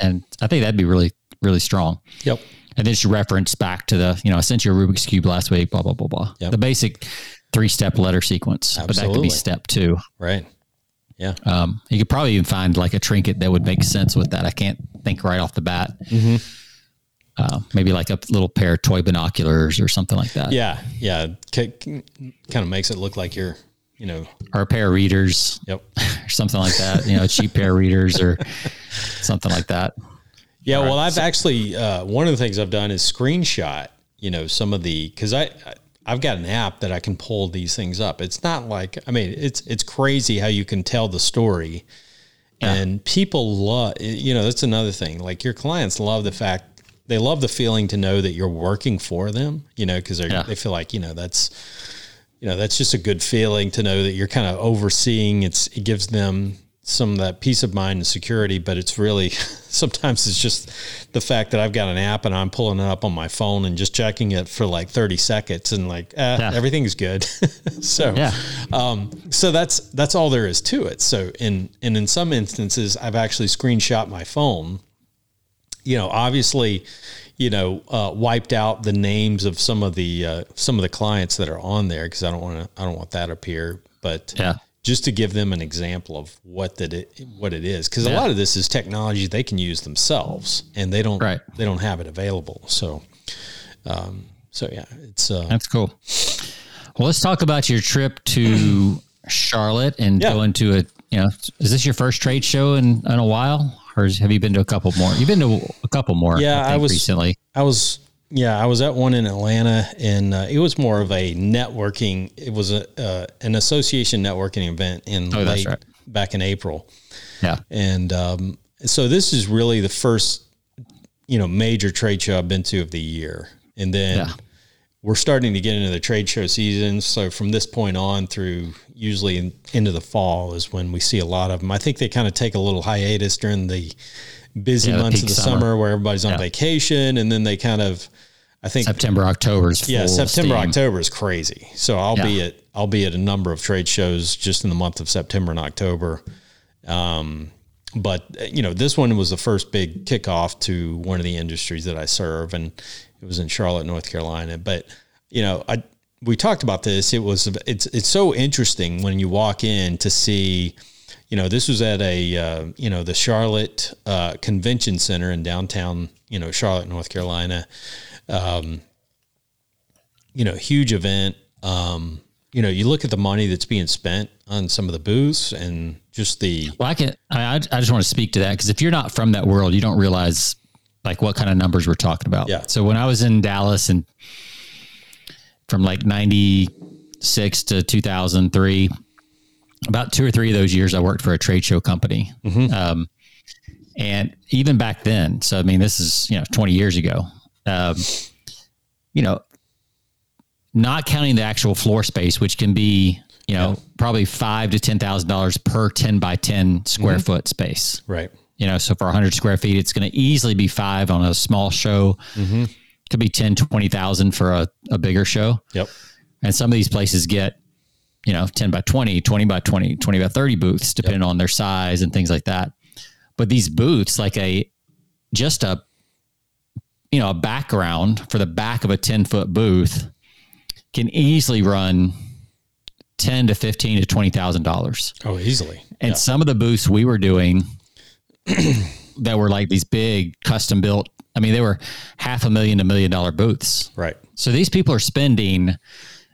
S2: and i think that'd be really really strong
S1: yep
S2: and then just reference back to the you know i sent you a rubik's cube last week blah blah blah blah
S1: Yep.
S2: the basic three step letter sequence Absolutely. but that could be step two
S1: right yeah
S2: um, you could probably even find like a trinket that would make sense with that i can't think right off the bat
S1: Mm-hmm.
S2: uh, maybe like a little pair of toy binoculars or something like that.
S1: Yeah, yeah, kind of makes it look like you're, you know,
S2: or a pair of readers.
S1: Yep.
S2: or something like that. You know, a cheap pair of readers or something like that.
S1: Yeah, All well. I've so, actually uh, one of the things I've done is screenshot. You know, some of the because I I've got an app that I can pull these things up. It's not like I mean, it's it's crazy how you can tell the story, yeah. and people love. You know, that's another thing. Like your clients love the fact they love the feeling to know that you're working for them. You know, because yeah. they feel like you know that's you know that's just a good feeling to know that you're kind of overseeing. It's it gives them some of that peace of mind and security, but it's really sometimes it's just the fact that I've got an app and I'm pulling it up on my phone and just checking it for like 30 seconds and like eh, yeah. everything's good. so yeah. um, so that's that's all there is to it. So in and in some instances I've actually screenshot my phone. You know, obviously, you know, uh, wiped out the names of some of the uh, some of the clients that are on there because I don't want to I don't want that up here. But
S2: yeah
S1: just to give them an example of what that it, what it is because yeah. a lot of this is technology they can use themselves and they don't
S2: right.
S1: they don't have it available so um, so yeah it's uh,
S2: that's cool well let's talk about your trip to charlotte and yeah. go into a you know is this your first trade show in, in a while or have you been to a couple more you've been to a couple more
S1: yeah i, I was
S2: recently
S1: i was yeah, I was at one in Atlanta, and uh, it was more of a networking. It was a uh, an association networking event in oh, late right. back in April.
S2: Yeah,
S1: and um, so this is really the first you know major trade show I've been to of the year, and then yeah. we're starting to get into the trade show season. So from this point on through usually in, into the fall is when we see a lot of them. I think they kind of take a little hiatus during the busy yeah, months of the summer. summer. where everybody's on yeah. vacation, and then they kind of I think
S2: September, October is
S1: yeah. September, steam. October is crazy. So I'll yeah. be at I'll be at a number of trade shows just in the month of September and October. Um, but you know, this one was the first big kickoff to one of the industries that I serve, and it was in Charlotte, North Carolina. But you know, I we talked about this. It was it's it's so interesting when you walk in to see. You know, this was at a uh, you know the Charlotte uh, Convention Center in downtown you know Charlotte, North Carolina um, you know, huge event. Um, you know, you look at the money that's being spent on some of the booths and just the.
S2: Well, I can. I, I just want to speak to that because if you're not from that world, you don't realize like what kind of numbers we're talking about.
S1: Yeah.
S2: So when I was in Dallas and from like '96 to 2003, about two or three of those years, I worked for a trade show company. Mm-hmm. Um, and even back then, so I mean, this is you know 20 years ago um, you know, not counting the actual floor space, which can be, you know, yeah. probably five to ten thousand dollars per ten by ten square mm-hmm. foot space.
S1: Right.
S2: You know, so for hundred square feet, it's going to easily be five on a small show. Mm-hmm. Could be 10, 20,000 for a, a bigger show.
S1: Yep.
S2: And some of these places get, you know, 10 by 20, 20 by 20, 20 by 30 booths, depending yep. on their size and things like that. But these booths, like a, just a you know, a background for the back of a 10 foot booth can easily run 10 to 15 to $20,000.
S1: Oh, easily.
S2: And yeah. some of the booths we were doing that were like these big custom built, I mean, they were half a million to million dollar booths.
S1: Right.
S2: So these people are spending,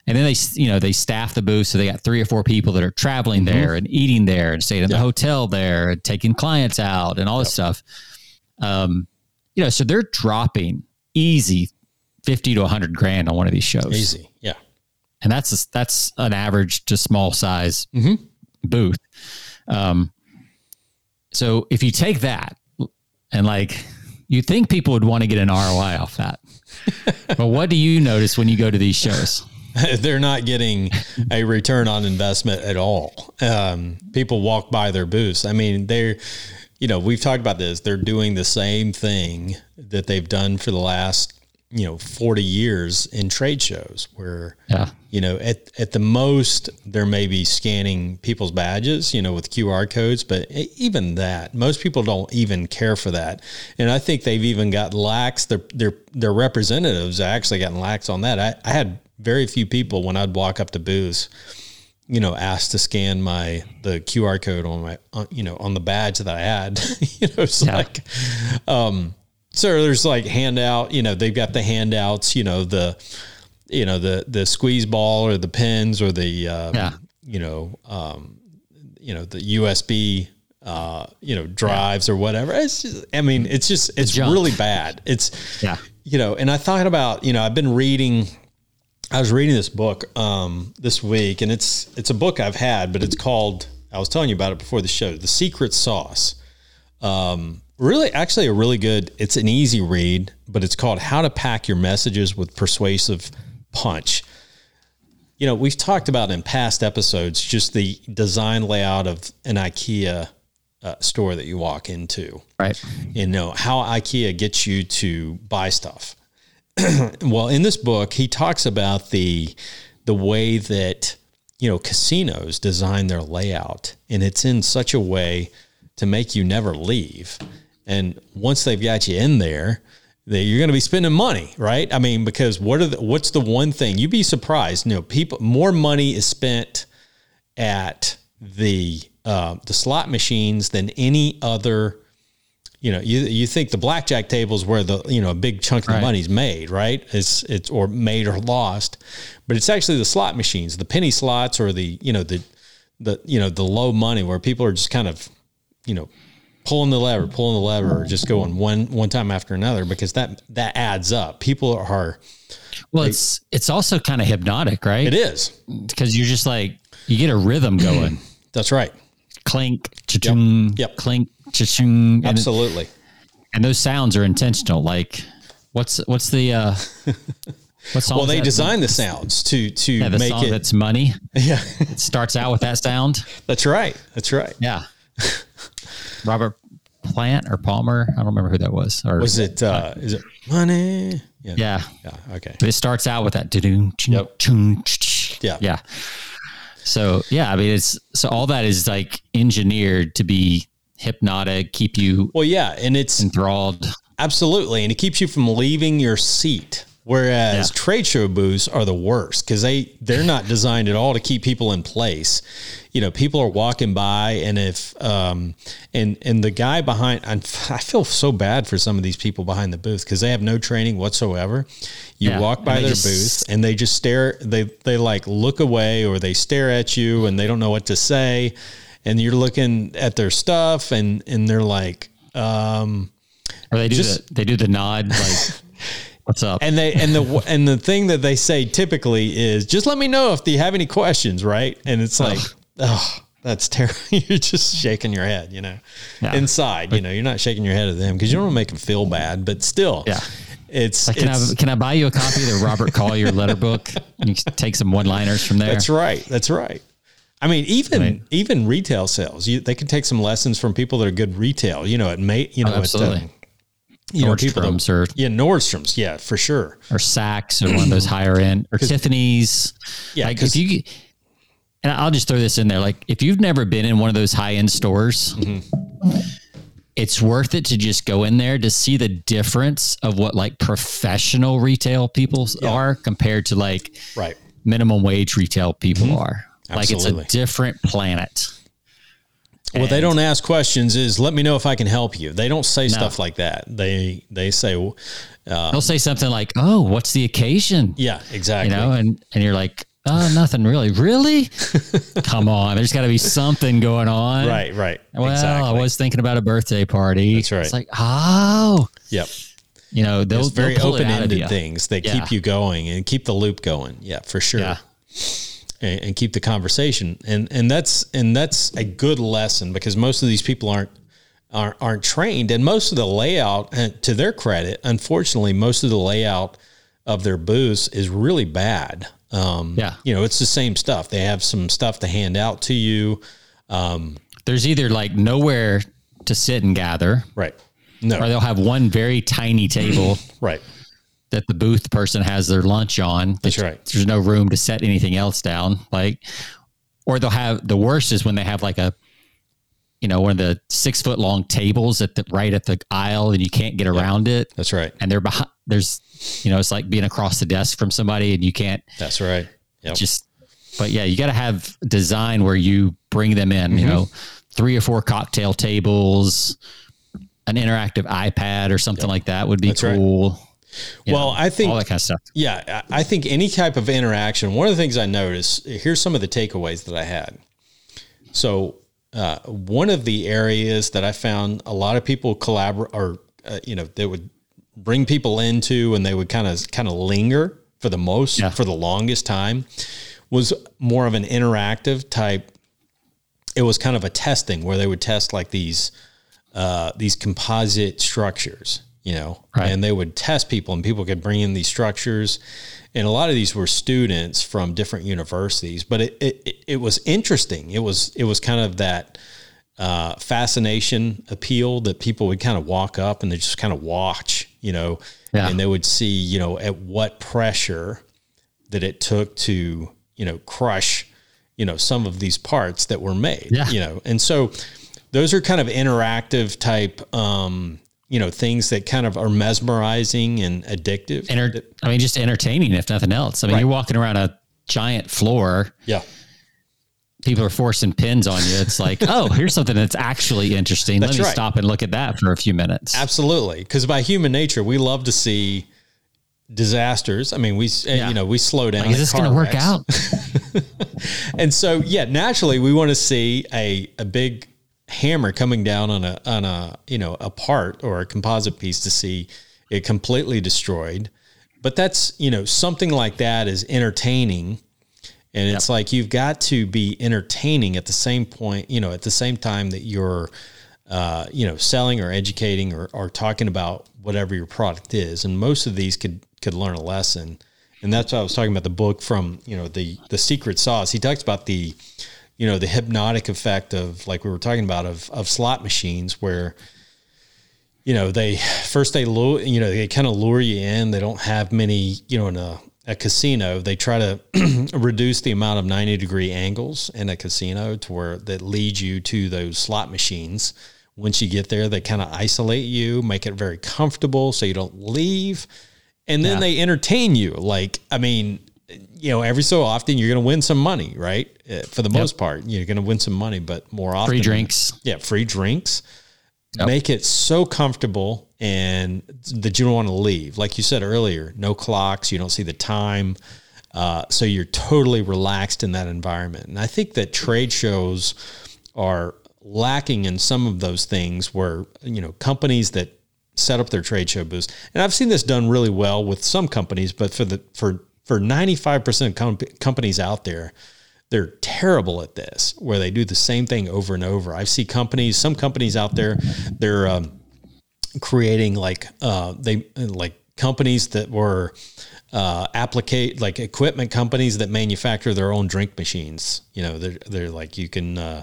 S2: and then they, you know, they staff the booth. So they got three or four people that are traveling mm-hmm. there and eating there and staying in yeah. the hotel there and taking clients out and all this yep. stuff. Um, you know, so they're dropping easy 50 to 100 grand on one of these shows.
S1: Easy. Yeah.
S2: And that's a, that's an average to small size mm-hmm. booth. Um, so if you take that and like you think people would want to get an ROI off that. but what do you notice when you go to these shows?
S1: They're not getting a return on investment at all. Um, people walk by their booths. I mean, they're you know, we've talked about this. They're doing the same thing that they've done for the last, you know, 40 years in trade shows where,
S2: yeah.
S1: you know, at, at the most, they're maybe scanning people's badges, you know, with QR codes, but even that, most people don't even care for that. And I think they've even got lax, their, their, their representatives actually gotten lax on that. I, I had very few people when I'd walk up to booths you know, asked to scan my the QR code on my, uh, you know, on the badge that I had. you know, it's yeah. like, um, So there's like handout, you know, they've got the handouts, you know, the, you know, the, the squeeze ball or the pens or the, um,
S2: Yeah.
S1: you know, um, you know, the USB, uh, you know, drives or whatever. It's just, I mean, it's just, it's really bad. It's,
S2: Yeah.
S1: you know, and I thought about, you know, I've been reading, I was reading this book um, this week, and it's it's a book I've had, but it's called. I was telling you about it before the show, "The Secret Sauce." Um, really, actually, a really good. It's an easy read, but it's called "How to Pack Your Messages with Persuasive Punch." You know, we've talked about in past episodes just the design layout of an IKEA uh, store that you walk into
S2: Right.
S1: you know how IKEA gets you to buy stuff. well, in this book, he talks about the the way that you know casinos design their layout, and it's in such a way to make you never leave. And once they've got you in there, that you're going to be spending money, right? I mean, because what are the, what's the one thing you'd be surprised? You know, people more money is spent at the uh, the slot machines than any other you know, you you think the blackjack tables where the you know a big chunk of the
S2: Right.
S1: money's made, right? It's it's or made or lost, but it's actually the slot machines, the penny slots, or the you know the the you know the low money where people are just kind of you know pulling the lever, pulling the lever, or just going one one time after another because that that adds up. People are
S2: Well, it's it's also kind of hypnotic, right?
S1: it is
S2: because you're just like you get a rhythm going.
S1: that's right,
S2: clink, cha-chung,
S1: Yep.
S2: clink, cha-chung, and,
S1: absolutely.
S2: and those sounds are intentional. Like, what's what's the uh, what song?
S1: Well, they
S2: that?
S1: design the sounds to to
S2: yeah,
S1: make
S2: song
S1: it.
S2: that's money.
S1: Yeah,
S2: It starts out with that sound.
S1: that's right. That's right.
S2: Yeah, Robert Plant or Palmer. I don't remember who that was. Or
S1: Was it? uh Is it money? Yeah.
S2: yeah,
S1: Yeah. Okay.
S2: But it starts out with that.
S1: Yep. Yeah.
S2: yeah. So yeah, I mean, it's so all that is like engineered to be hypnotic, keep you
S1: Well, yeah, and it's
S2: enthralled.
S1: absolutely, and it keeps you from leaving your seat. Whereas
S2: Yeah.
S1: trade show booths are the worst because they they're not designed at all to keep people in place. You know, people are walking by, and if um and and the guy behind, I'm, I feel so bad for some of these people behind the booth because they have no training whatsoever. You
S2: Yeah,
S1: walk by their
S2: just-
S1: booth and they just stare. They they like look away or they stare at you and they don't know what to say, and you're looking at their stuff and and they're like. um
S2: Or they do
S1: Just-
S2: the they do the nod like, "What's up?"
S1: and they and the and the thing that they say typically is just let me know if you have any questions, right? And it's like, oh, that's terrible. you're just shaking your head, you know.
S2: Yeah.
S1: Inside, you know, you're not shaking your head at them because you don't want to make them feel bad, but still,
S2: Yeah.
S1: it's,
S2: Like, can
S1: it's
S2: I can I buy you a copy of the Robert Collier letter book? You take some one liners from there.
S1: that's right, that's right. I mean, even
S2: Right.
S1: even retail sales, you, they can take some lessons from people that are good retail. You know, at May, you know, at,
S2: absolutely.
S1: um, you know, people that-
S2: Nordstrom's or
S1: yeah, Nordstrom's, yeah, for sure.
S2: or Saks or one of those higher end or Tiffany's.
S1: Yeah,
S2: like if you and I'll just throw this in there. Like if you've never been in one of those high end stores,
S1: Mm-hmm.
S2: it's worth it to just go in there to see the difference of what like professional retail people are compared to like
S1: Right.
S2: minimum wage retail people are. Like it's a. Different planet.
S1: What they don't ask questions is, "Let me know if I can help you." They don't say stuff like that. They they say, well, uh,
S2: They'll say something like, "Oh, what's the occasion?"
S1: "Yeah, exactly."
S2: you know, and and you're like, "Oh, nothing really." Really? Come on, there's got to be something going on.
S1: right, right.
S2: Well,
S1: exactly.
S2: I was thinking about a birthday party.
S1: That's right.
S2: It's like, oh,
S1: Yep.
S2: you know, they'll,
S1: very
S2: they'll pull it out of
S1: open-ended things that
S2: Yeah.
S1: keep you going and keep the loop going. Yeah, for sure.
S2: Yeah.
S1: And, and keep the conversation. And and that's and that's a good lesson because most of these people aren't aren't, aren't trained, and most of the layout, and to their credit, unfortunately, most of the layout of their booths is really bad. Um,
S2: Yeah.
S1: you know, it's the same stuff. They have some stuff to hand out to you.
S2: There's either like nowhere to sit and gather,
S1: Right. No.
S2: or they'll have one very tiny table
S1: Right.
S2: That the booth person has their lunch on.
S1: That's right.
S2: There's no room to set anything else down. Like, or they'll have the worst is when they have like a, you know, one of the six foot long tables at the right at the aisle and you can't get around it.
S1: That's right.
S2: And they're behind, there's, you know, it's like being across the desk from somebody and you can't
S1: That's right. Yep.
S2: just, but yeah, you got to have design where you bring them in,
S1: Mm-hmm.
S2: you know, three or four cocktail tables, an interactive iPad or something like that would be
S1: That's
S2: cool. You
S1: Well,
S2: know,
S1: I think
S2: all that kind of stuff.
S1: Yeah, I think any type of interaction. One of the things I noticed. Here's some of the takeaways that I had. So, uh, one of the areas that I found a lot of people collaborate, or uh, you know, they would bring people into, and they would kind of kind of linger for the most
S2: Yeah.
S1: for the longest time, was more of an interactive type. It was kind of a testing where they would test like these uh, these composite structures, you know,
S2: Right.
S1: and they would test people, and people could bring in these structures, and a lot of these were students from different universities. But it it, it was interesting. It was it was kind of that uh, fascination appeal that people would kind of walk up and they just kind of watch, you know,
S2: Yeah.
S1: and they would see, you know, at what pressure that it took to, you know, crush, you know, some of these parts that were made,
S2: Yeah.
S1: you know, and so those are kind of interactive type, um, you know, things that kind of are mesmerizing and addictive.
S2: Enter- I mean, just entertaining, if nothing else. I mean,
S1: Right.
S2: you're walking around a giant floor.
S1: yeah.
S2: People are forcing pins on you. It's like, oh, here's something that's actually interesting. Let me
S1: right.
S2: stop and look at that for a few minutes.
S1: Absolutely, because by human nature, we love to see disasters. I mean, we
S2: Yeah.
S1: you know we slow down.
S2: Like, is this going to work out?
S1: And so, yeah, naturally, we want to see a a big hammer coming down on a on a you know a part or a composite piece to see it completely destroyed. But that's you know something like that is entertaining, and it's like you've got to be entertaining at the same point. You know, at the same time that you're uh, you know, selling or educating or, or talking about whatever your product is. And most of these could could learn a lesson. And that's what I was talking about the book from, you know, the the secret sauce. He talks about the, you know, the hypnotic effect of like we were talking about of of slot machines where you know, they first they lure, you know, they kind of lure you in. They don't have many, you know, in a, a casino, they try to reduce the amount of 90 degree angles in a casino to where that leads you to those slot machines. Once you get there, they kind of isolate you, make it very comfortable so you don't leave. And then
S2: Yeah.
S1: they entertain you. Like, I mean, you know, every so often you're going to win some money, right? Uh, For the most part, you're going to win some money, but more often,
S2: Free drinks.
S1: yeah, free drinks.
S2: Yep.
S1: Make it so comfortable and that you don't want to leave. Like you said earlier, no clocks, you don't see the time. Uh, so you're totally relaxed in that environment. And I think that trade shows are lacking in some of those things where, you know, companies that set up their trade show booths, and I've seen this done really well with some companies, but for the, for, for 95% of com- companies out there, they're terrible at this where they do the same thing over and over. I see companies, some companies out there, they're um, creating like uh, they like companies that were uh, applicate like equipment companies that manufacture their own drink machines. You know, they're they're like you can uh,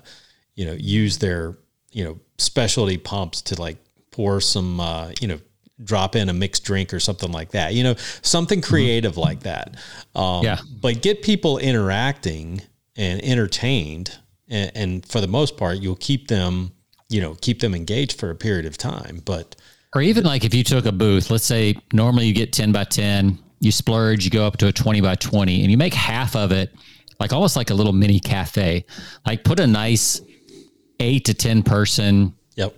S1: you know use their you know specialty pumps to like pour some uh, you know drop in a mixed drink or something like that. You know, something creative like that. Um,
S2: Yeah.
S1: But get people interacting and entertained, and, and for the most part, you'll keep them you know keep them engaged for a period of time. But
S2: Or even like if you took a booth, let's say normally you get 10 by 10, you splurge, you go up to a 20 by 20, and you make half of it like almost like a little mini cafe. Like put a nice eight to 10 person
S1: yep,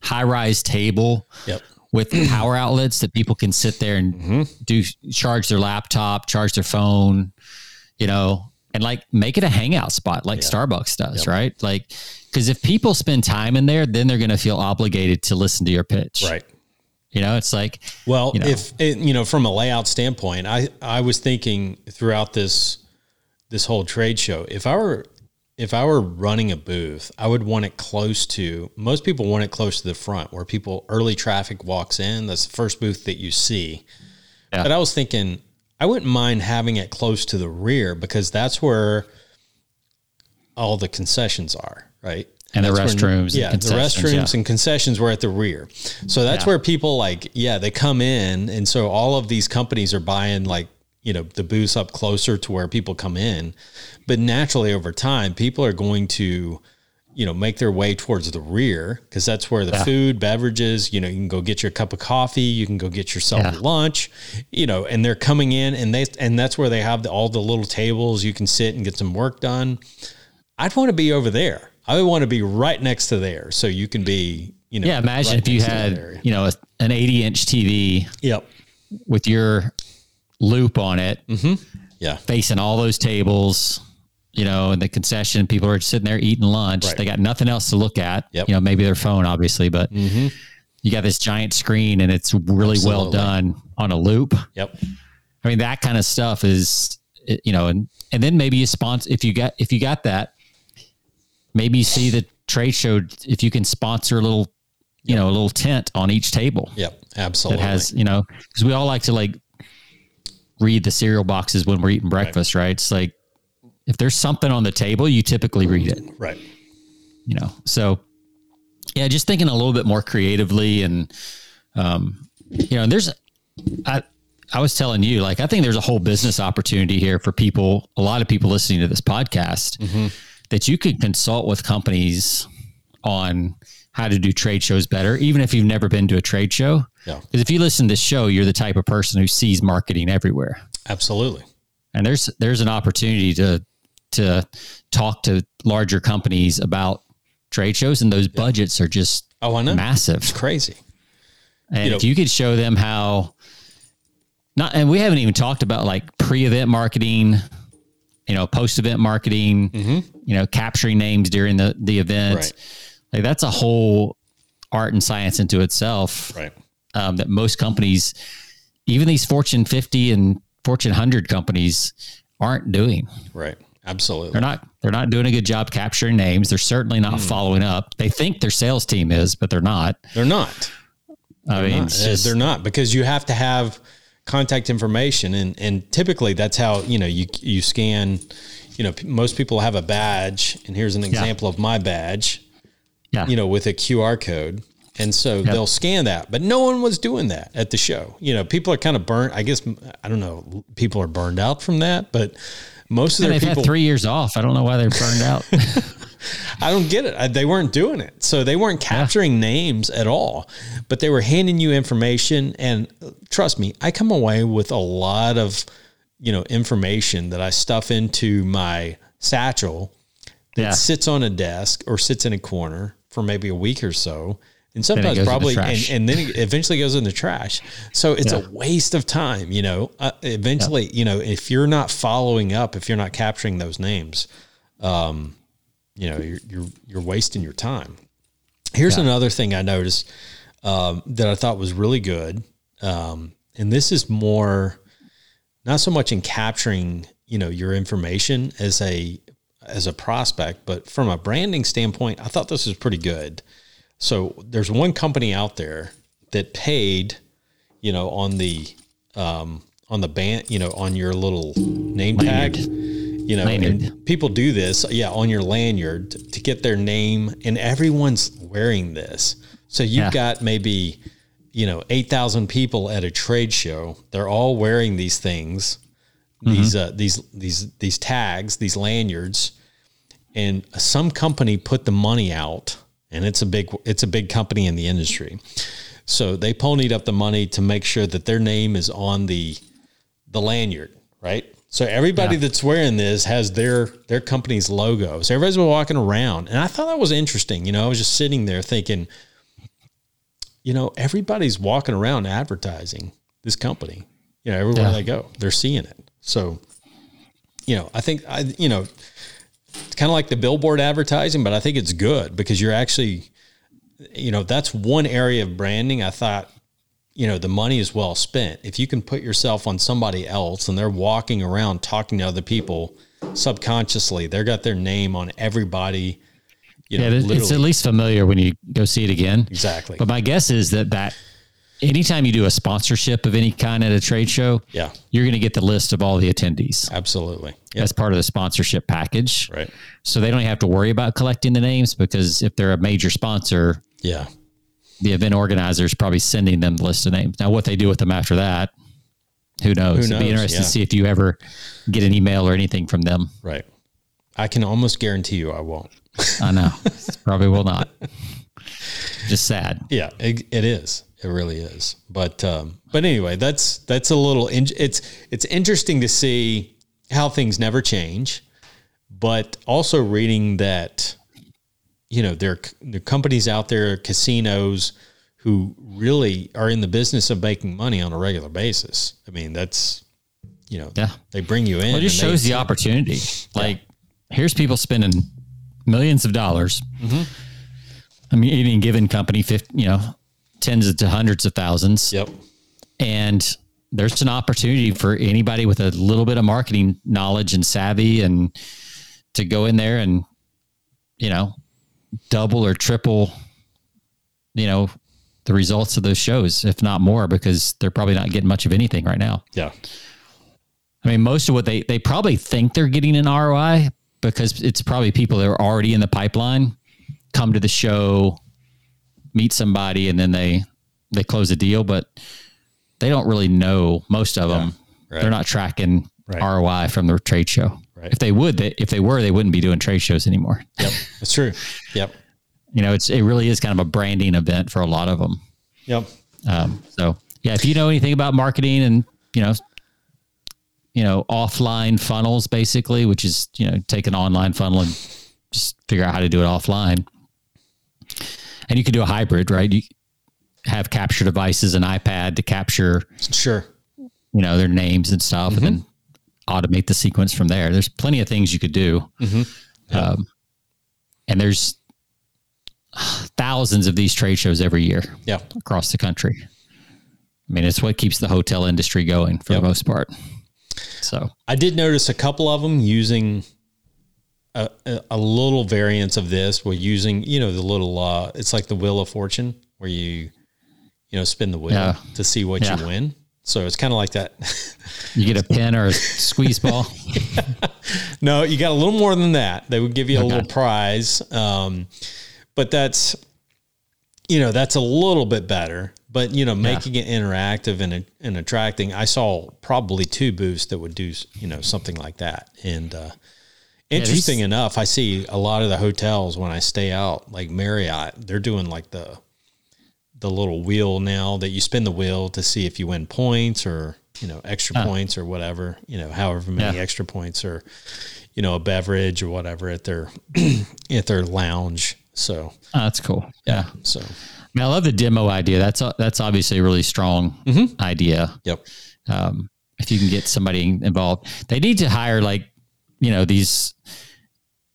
S2: high rise table
S1: yep.
S2: With power outlets that people can sit there and mm-hmm. do charge their laptop, charge their phone, you know, and like make it a hangout spot like Starbucks does, right? Like, because if people spend time in there, then they're going to feel obligated to listen to your pitch.
S1: Right.
S2: You know, it's like,
S1: Well,
S2: you know.
S1: if it, you know, from a layout standpoint, I I was thinking throughout this this whole trade show, if I were if I were running a booth, I would want it close to. Most people want it close to the front, where people early traffic walks in. That's the first booth that you see.
S2: Yeah.
S1: But I was thinking, I wouldn't mind having it close to the rear because that's where all the concessions are, right?
S2: And the
S1: that's when-
S2: restrooms and
S1: yeah, the restrooms
S2: yeah.
S1: and concessions were at the rear. So that's
S2: Yeah.
S1: where people like, yeah, they come in, and so all of these companies are buying like you know the booths up closer to where people come in, but naturally over time, people are going to you know make their way towards the rear because that's where the
S2: Yeah.
S1: food beverages you know you can go get your cup of coffee you can go get yourself
S2: Yeah.
S1: lunch you know and they're coming in and they and that's where they have the, all the little tables you can sit and get some work done i'd want to be over there i would want to be right next to there so you can be you know.
S2: Yeah, imagine
S1: right
S2: if you
S1: next to that
S2: had you know a, an 80 inch TV
S1: Yep.
S2: with your loop on it,
S1: Yeah.
S2: facing all those tables. You know, in the concession, people are sitting there eating lunch.
S1: Right.
S2: They got nothing else to look at.
S1: Yep. Mm-hmm.
S2: You know, maybe their phone, obviously, but you got this giant screen and it's really well done on a loop.
S1: Yep.
S2: I mean, that kind of stuff is, you know, and and then maybe you sponsor if you got if you got that, maybe you see the trade show if you can sponsor a little, you know, a little tent on each table
S1: Yep.
S2: that
S1: Absolutely.
S2: has, you know, because we all like to like read the cereal boxes when we're eating breakfast, right? It's like if there's something on the table, you typically read it,
S1: right.
S2: you know. So yeah, just thinking a little bit more creatively and um, you know, and there's I I was telling you, like I think there's a whole business opportunity here for people, a lot of people listening to this podcast, that you could consult with companies on how to do trade shows better, even if you've never been to a trade show.
S1: Yeah.
S2: Because if you listen to this show, you're the type of person who sees marketing everywhere,
S1: Absolutely.
S2: and there's there's an opportunity to to talk to larger companies about trade shows, and those budgets are just
S1: Oh, I know.
S2: massive.
S1: It's crazy.
S2: And
S1: You know-
S2: if you could show them how not and we haven't even talked about like pre-event marketing, you know, post-event marketing, mm-hmm. you know, capturing names during the the event.
S1: Right.
S2: Like that's a whole art and science into itself
S1: Right.
S2: Um, that most companies, even these Fortune 50 and Fortune 100 companies aren't doing.
S1: Right. Absolutely.
S2: They're not they're not doing a good job capturing names. They're certainly not following up. They think their sales team is, but they're not.
S1: They're not.
S2: I mean,
S1: not. Uh,
S2: just,
S1: they're not because you have to have contact information and and typically that's how you know you you scan you know p- most people have a badge and here's an example of my badge
S2: yeah.
S1: you know with a QR code and so they'll scan that but no one was doing that at the show you know people are kind of burnt I guess I don't know people are burned out from that but most of
S2: And
S1: their
S2: they've
S1: people
S2: had three years off. I don't know why they're burned out.
S1: I don't get it. I, they weren't doing it. So they weren't capturing names at all, but they were handing you information. And uh, trust me, I come away with a lot of, you know, information that I stuff into my satchel that
S2: Yeah.
S1: sits on a desk or sits in a corner for maybe a week or so. And sometimes probably, and, and then it eventually goes in the trash. So it's
S2: Yeah.
S1: a waste of time, you know. Uh, eventually, you know, if you're not following up, if you're not capturing those names, um, you know, you're you're you're wasting your time. Here's another thing I noticed um, that I thought was really good, um, and this is more not so much in capturing you know your information as a as a prospect, but from a branding standpoint, I thought this was pretty good. So there's one company out there that paid, you know, on the um, on the band, you know, on your little name tag, you know,
S2: Lanyard.
S1: and people do this, yeah, on your lanyard to, to get their name, and everyone's wearing this. So you've
S2: Yeah.
S1: got maybe, you know, eight thousand people at a trade show. They're all wearing these things, these uh, these these these tags, these lanyards, and some company put the money out, and it's a big it's a big company in the industry. So they ponied up the money to make sure that their name is on the the lanyard, right? So everybody
S2: Yeah.
S1: that's wearing this has their their company's logo. So everybody's walking around, and I thought that was interesting. You know, I was just sitting there thinking, you know, everybody's walking around advertising this company. You know, everywhere
S2: Yeah.
S1: they go, they're seeing it. So, you know, I think I, you know, it's kind of like the billboard advertising, but I think it's good because you're actually, you know, that's one area of branding. I thought, you know, the money is well spent. If you can put yourself on somebody else and they're walking around talking to other people subconsciously, They've got their name on everybody. You know,
S2: yeah, it's- it's
S1: literally.
S2: at least familiar when you go see it again.
S1: exactly.
S2: But my guess is that that anytime you do a sponsorship of any kind at a trade show,
S1: Yeah,
S2: you're going to get the list of all the attendees.
S1: absolutely. Yeah,
S2: That's part of the sponsorship package.
S1: right.
S2: So they don't have to worry about collecting the names because if they're a major sponsor,
S1: Yeah,
S2: the event organizer is probably sending them the list of names. Now, what they do with them after that, who knows? It'd be interesting
S1: Yeah.
S2: to see if you ever get an email or anything from them.
S1: right. I can almost guarantee you I won't.
S2: I know. probably will not. Just sad.
S1: Yeah, it, it is. It really is. But um, but anyway, that's that's a little. In, it's it's interesting to see how things never change, but also reading that you know, there there are companies out there, casinos who really are in the business of making money on a regular basis. I mean, that's you know,
S2: Yeah.
S1: they bring you in.
S2: Well, it just shows the opportunity. Like, here's people spending millions of dollars.
S1: Mm-hmm.
S2: I mean, any given company, 50, you know, tens to hundreds of thousands.
S1: Yep.
S2: And there's an opportunity for anybody with a little bit of marketing knowledge and savvy and to go in there and, you know, double or triple, you know, the results of those shows, if not more, because they're probably not getting much of anything right now.
S1: Yeah.
S2: I mean, most of what they they probably think they're getting an ROI because it's probably people that are already in the pipeline come to the show, meet somebody, and then they they close a deal. But they don't really know most of them.
S1: right.
S2: They're not tracking
S1: Right.
S2: ROI from the trade show.
S1: Right.
S2: If they would, they, if they were, they wouldn't be doing trade shows anymore.
S1: Yep. That's true. Yep.
S2: You know, it's it really is kind of a branding event for a lot of them.
S1: Yep.
S2: Um, so yeah, if you know anything about marketing and you know, you know, offline funnels basically, which is you know, take an online funnel and just figure out how to do it offline. And you can do a hybrid, right? You have capture devices, an iPad to capture,
S1: Sure.
S2: you know, their names and stuff, and then automate the sequence from there. There's plenty of things you could do. Um, and there's thousands of these trade shows every year
S1: Yeah.
S2: across the country. I mean, it's what keeps the hotel industry going for
S1: Yep.
S2: the most part. So,
S1: I did notice a couple of them using a, a, little variance of this. We're using, you know, the little, uh, it's like the wheel of fortune where you, you know, spin the wheel
S2: Yeah.
S1: to see what
S2: Yeah.
S1: you win. So it's kind of like that.
S2: you get a pin or a squeeze ball.
S1: no, you got a little more than that. They would give you a
S2: Okay.
S1: little prize. Um, but that's, you know, that's a little bit better. But, you know, making it interactive and, and attracting, I saw probably two booths that would do, you know, something like that. And, uh, Interesting enough, I see a lot of the hotels when I stay out, like Marriott, they're doing like the the little wheel now that you spin the wheel to see if you win points or you know extra points or whatever, you know, however many
S2: Yeah.
S1: extra points or you know a beverage or whatever at their at their lounge. So
S2: Oh, that's cool. Yeah.
S1: so
S2: I mean, I love the demo idea. That's that's obviously a really strong idea.
S1: yep,
S2: Um, if you can get somebody involved, they need to hire like you know these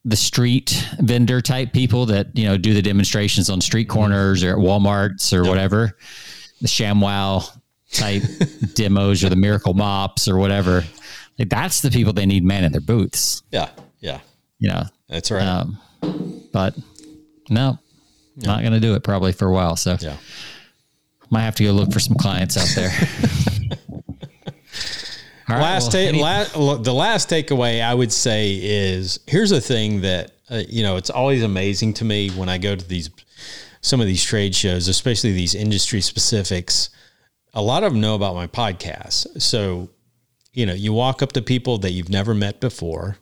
S2: the street vendor type people that you know do the demonstrations on street corners or at WalMarts or whatever, the ShamWow type demos or the Miracle Mops or whatever. Like that's the people they need manning their booths.
S1: yeah, yeah,
S2: You know,
S1: that's right.
S2: um, but no, not going to do it probably for a while. So
S1: yeah.
S2: might have to go look for some clients out there. All right,
S1: last
S2: well,
S1: take
S2: any-
S1: la- the last takeaway I would say is here's a thing that uh, you know it's always amazing to me when I go to these some of these trade shows, especially these industry specifics. A lot of them know about my podcast, so you know you walk up to people that you've never met before,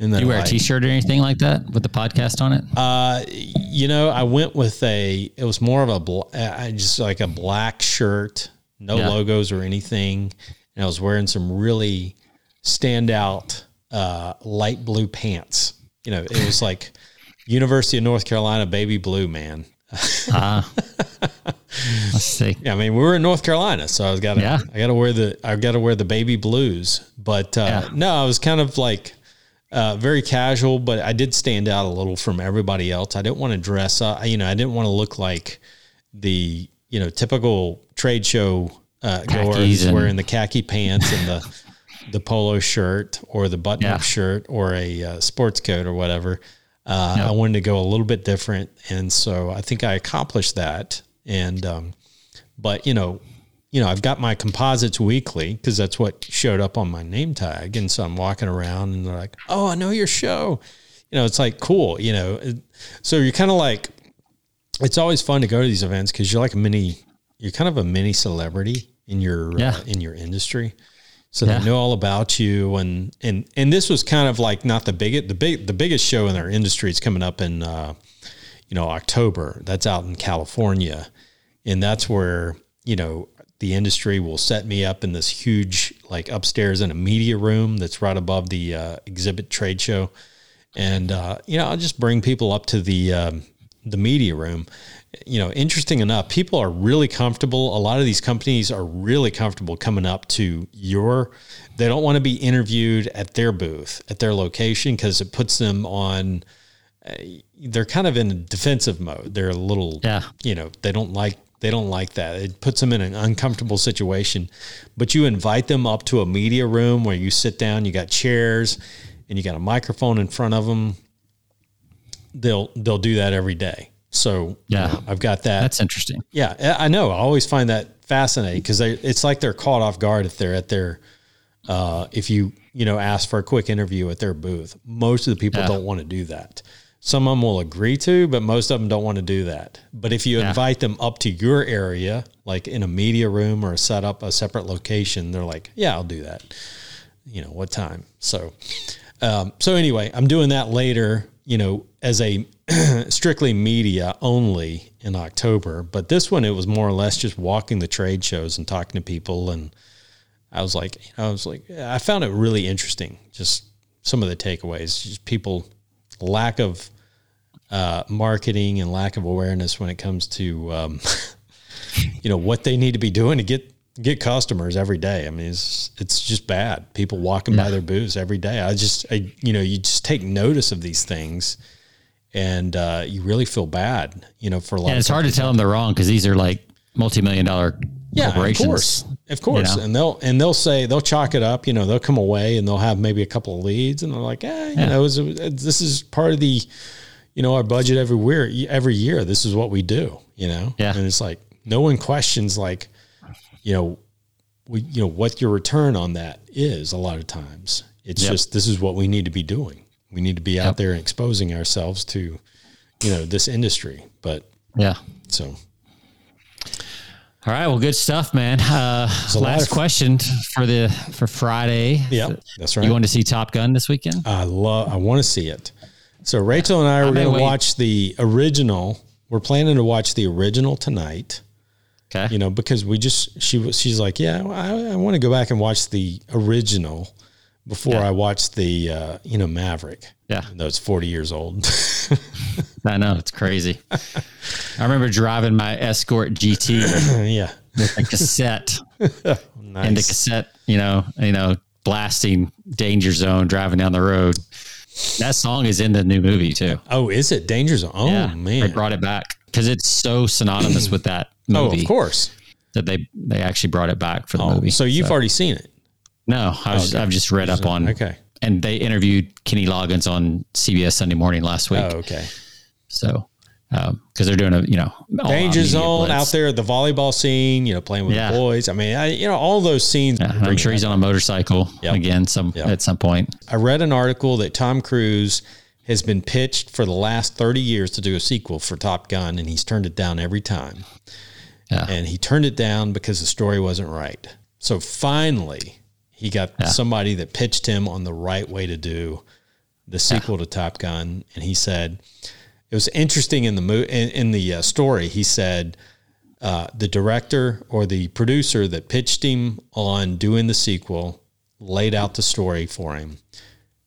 S1: and then
S2: you wear a
S1: like,
S2: t-shirt or anything like that with the podcast on it?
S1: uh, you know, I went with a. It was more of a bl- uh, just like a black shirt, no
S2: Yeah.
S1: logos or anything, and I was wearing some really standout uh, light blue pants. You know, it was like University of North Carolina baby blue, man.
S2: Ah, let's see.
S1: Yeah, I mean, we were in North Carolina, so I was got to
S2: Yeah.
S1: I got to wear the I got to wear the baby blues. But uh,
S2: Yeah.
S1: no, I was kind of like uh, very casual, but I did stand out a little from everybody else. I didn't want to dress up, you know, I didn't want to look like the you know typical trade show uh, goer
S2: Khakis
S1: who's
S2: and-
S1: wearing the khaki pants and the the polo shirt or the button up
S2: Yeah.
S1: shirt or a uh, sports coat or whatever. Uh, I wanted to go a little bit different, and so I think I accomplished that. And um, but you know, you know, I've got my composites weekly because that's what showed up on my name tag, and so I'm walking around, and they're like, "Oh, I know your show." You know, it's like cool. You know, so you're kind of like, it's always fun to go to these events because you're like a mini, you're kind of a mini celebrity in your
S2: Yeah.
S1: uh, in your industry. So
S2: Yeah.
S1: they know all about you, and and and this was kind of like not the biggest, the big, the biggest show in our industry is coming up in, uh, you know, October. That's out in California, and that's where you know the industry will set me up in this huge, like upstairs in a media room that's right above the uh, exhibit trade show, and uh, you know, I'll just bring people up to the um, the media room. You know, interesting enough, people are really comfortable. A lot of these companies are really comfortable coming up to your. They don't want to be interviewed at their booth at their location because it puts them on. Uh, they're kind of in a defensive mode. They're a little,
S2: Yeah.
S1: you know, they don't like they don't like that. It puts them in an uncomfortable situation. But you invite them up to a media room where you sit down, you got chairs, and you got a microphone in front of them. They'll they'll do that every day. So you
S2: Yeah.
S1: know, I've got that.
S2: That's interesting.
S1: yeah, I I know. I always find that fascinating because it's like they're caught off guard if they're at their uh, if you you know ask for a quick interview at their booth. Most of the people
S2: Yeah.
S1: don't want to do that. Some of them will agree to, but most of them don't want to do that. But if you
S2: Yeah.
S1: invite them up to your area, like in a media room or set up a separate location, they're like, "Yeah, I'll do that." You know what time? So, um, so anyway, I'm doing that later. You know, as a strictly media only in October. But this one, it was more or less just walking the trade shows and talking to people. And I was like, I was like, I found it really interesting. Just some of the takeaways, just people lack of uh, marketing and lack of awareness when it comes to, um, you know, what they need to be doing to get get customers every day. I mean, it's it's just bad. People walking by their booths every day. I just, I, you know, you just take notice of these things, and uh, you really feel bad, you know, for a lot.
S2: And
S1: of
S2: it's hard to tell them they're wrong because these are like multi-million dollar
S1: yeah, of course, of course,
S2: know?
S1: and they'll and they'll say they'll chalk it up. You know, they'll come away and they'll have maybe a couple of leads, and they're like, eh, you know, it's, this is part of the, you know, our budget every year. Every year, this is what we do. You know,
S2: Yeah.
S1: and it's like no one questions like, you know, we, you know what your return on that is. A lot of times, it's
S2: Yep.
S1: just this is what we need to be doing. We need to be out there and exposing ourselves to, you know, this industry. But
S2: Yeah.
S1: so
S2: All right. Well, good stuff, man. Uh, last
S1: of-
S2: question for the for Friday.
S1: yeah, that's right.
S2: You want to see Top Gun this weekend?
S1: I love. I want to see it. So Rachel and I are going to watch the original. We're planning to watch the original tonight.
S2: Okay.
S1: You know, because we just she was she's like, yeah, I, I want to go back and watch the original before
S2: Yeah.
S1: I watch the uh, you know Maverick.
S2: Yeah.
S1: Though it's forty years old.
S2: I know it's crazy. I remember driving my Escort GT
S1: yeah.
S2: with a cassette and the cassette, you know, you know, blasting Danger Zone driving down the road. That song is in the new movie too.
S1: Oh, is it Danger Zone? Oh
S2: yeah,
S1: man.
S2: they brought it back because it's so synonymous with that movie.
S1: oh, of course.
S2: that they they actually brought it back for the
S1: Oh,
S2: movie.
S1: so you've already seen it.
S2: no, I was oh, I've just read up uh, on
S1: Okay.
S2: and they interviewed Kenny Loggins on CBS Sunday Morning last week.
S1: Oh, okay.
S2: So um, because they're doing a you know
S1: Danger Zone out there the volleyball scene, you know, playing with
S2: Yeah.
S1: the boys. I mean, I, you know, all those scenes.
S2: Yeah, I'm sure he's on a motorcycle
S1: Yep.
S2: again some
S1: Yep.
S2: at some point.
S1: I read an article that Tom Cruise has been pitched for the last 30 years to do a sequel for Top Gun, and he's turned it down every time.
S2: Yeah.
S1: And he turned it down because the story wasn't right. So finally, he got somebody that pitched him on the right way to do the sequel to Top Gun, and he said it was interesting in the mo- in, in the uh, story. He said uh, the director or the producer that pitched him on doing the sequel laid out the story for him.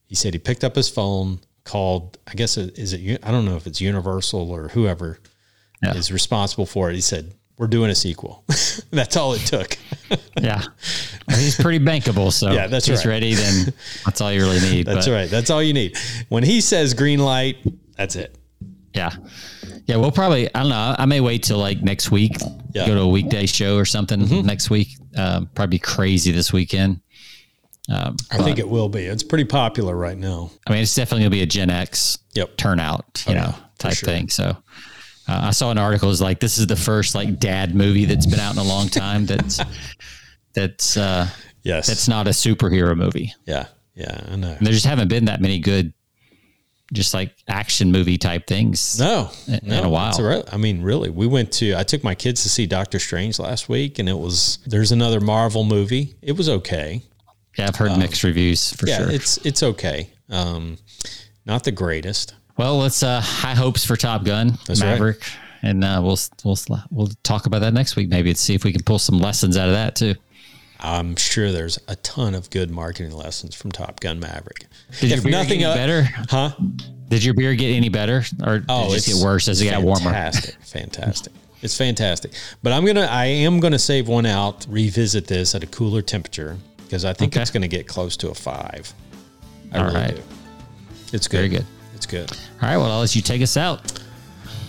S1: He said he picked up his phone, called. I guess it, is it? I don't know if it's Universal or whoever
S2: Yeah.
S1: is responsible for it. He said we're doing a sequel. That's all it took.
S2: Yeah, Well, he's pretty bankable. So
S1: Yeah, that's
S2: if he's
S1: right.
S2: ready, then that's all you really need.
S1: That's
S2: but,
S1: right. That's all you need. When he says green light, that's it.
S2: Yeah, yeah. We'll probably. I don't know. I may wait till like next week.
S1: Yeah. Mm-hmm.
S2: Go to a weekday show or something next week. Um, probably crazy this weekend. Um,
S1: I think it will be. It's pretty popular right now.
S2: I mean, it's definitely gonna be a Gen X
S1: Yep.
S2: turnout, you
S1: Oh,
S2: know, type
S1: sure.
S2: thing. So uh, I saw an article is like this is the first like dad movie that's been out in a long time that's that's uh,
S1: Yes.
S2: that's not a superhero movie.
S1: yeah. Yeah. I know.
S2: There just haven't been that many good, just like action movie type things.
S1: No,
S2: in
S1: no,
S2: a while.
S1: re- I mean, really, we went to. I took my kids to see Doctor Strange last week, and it was. There's another Marvel movie. It was okay.
S2: Yeah, I've heard mixed reviews for
S1: Um, Yeah,
S2: sure.
S1: it's it's okay. Um, not the greatest.
S2: Well, let's uh, high hopes for Top Gun,
S1: That's right.
S2: Maverick, and uh, we'll we'll we'll talk about that next week maybe and see if we can pull some lessons out of that too.
S1: I'm sure there's a ton of good marketing lessons from Top Gun Maverick.
S2: Did your beer
S1: nothing
S2: get any better?
S1: Huh?
S2: Did your beer get any better, or did
S1: Oh,
S2: it just get worse as it got warmer?
S1: Fantastic, fantastic. It's fantastic. But I'm gonna, I am gonna save one out, revisit this at a cooler temperature because I think
S2: Okay.
S1: it's gonna get close to a five. I
S2: All
S1: really
S2: right.
S1: do. It's good.
S2: Very good.
S1: It's good.
S2: All right, well, I'll let you take us out.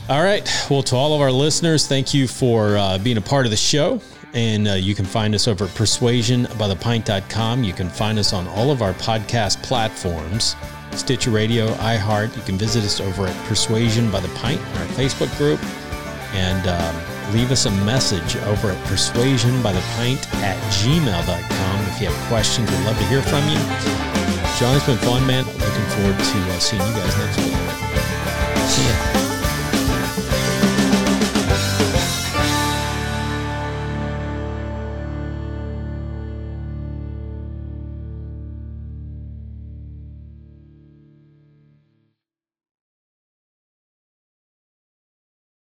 S1: All right. Well, to all of our listeners, thank you for uh, being a part of the show. And uh, you can find us over at persuasionbythepint.com. You can find us on all of our podcast platforms Stitcher Radio, iHeart. You can visit us over at Persuasion by the Pint, on our Facebook group, and um, leave us a message over at persuasionbythepint at gmail.com. If you have questions, we'd love to hear from you. John, it's been fun, man. Looking forward to uh, seeing you guys next week.
S2: See ya.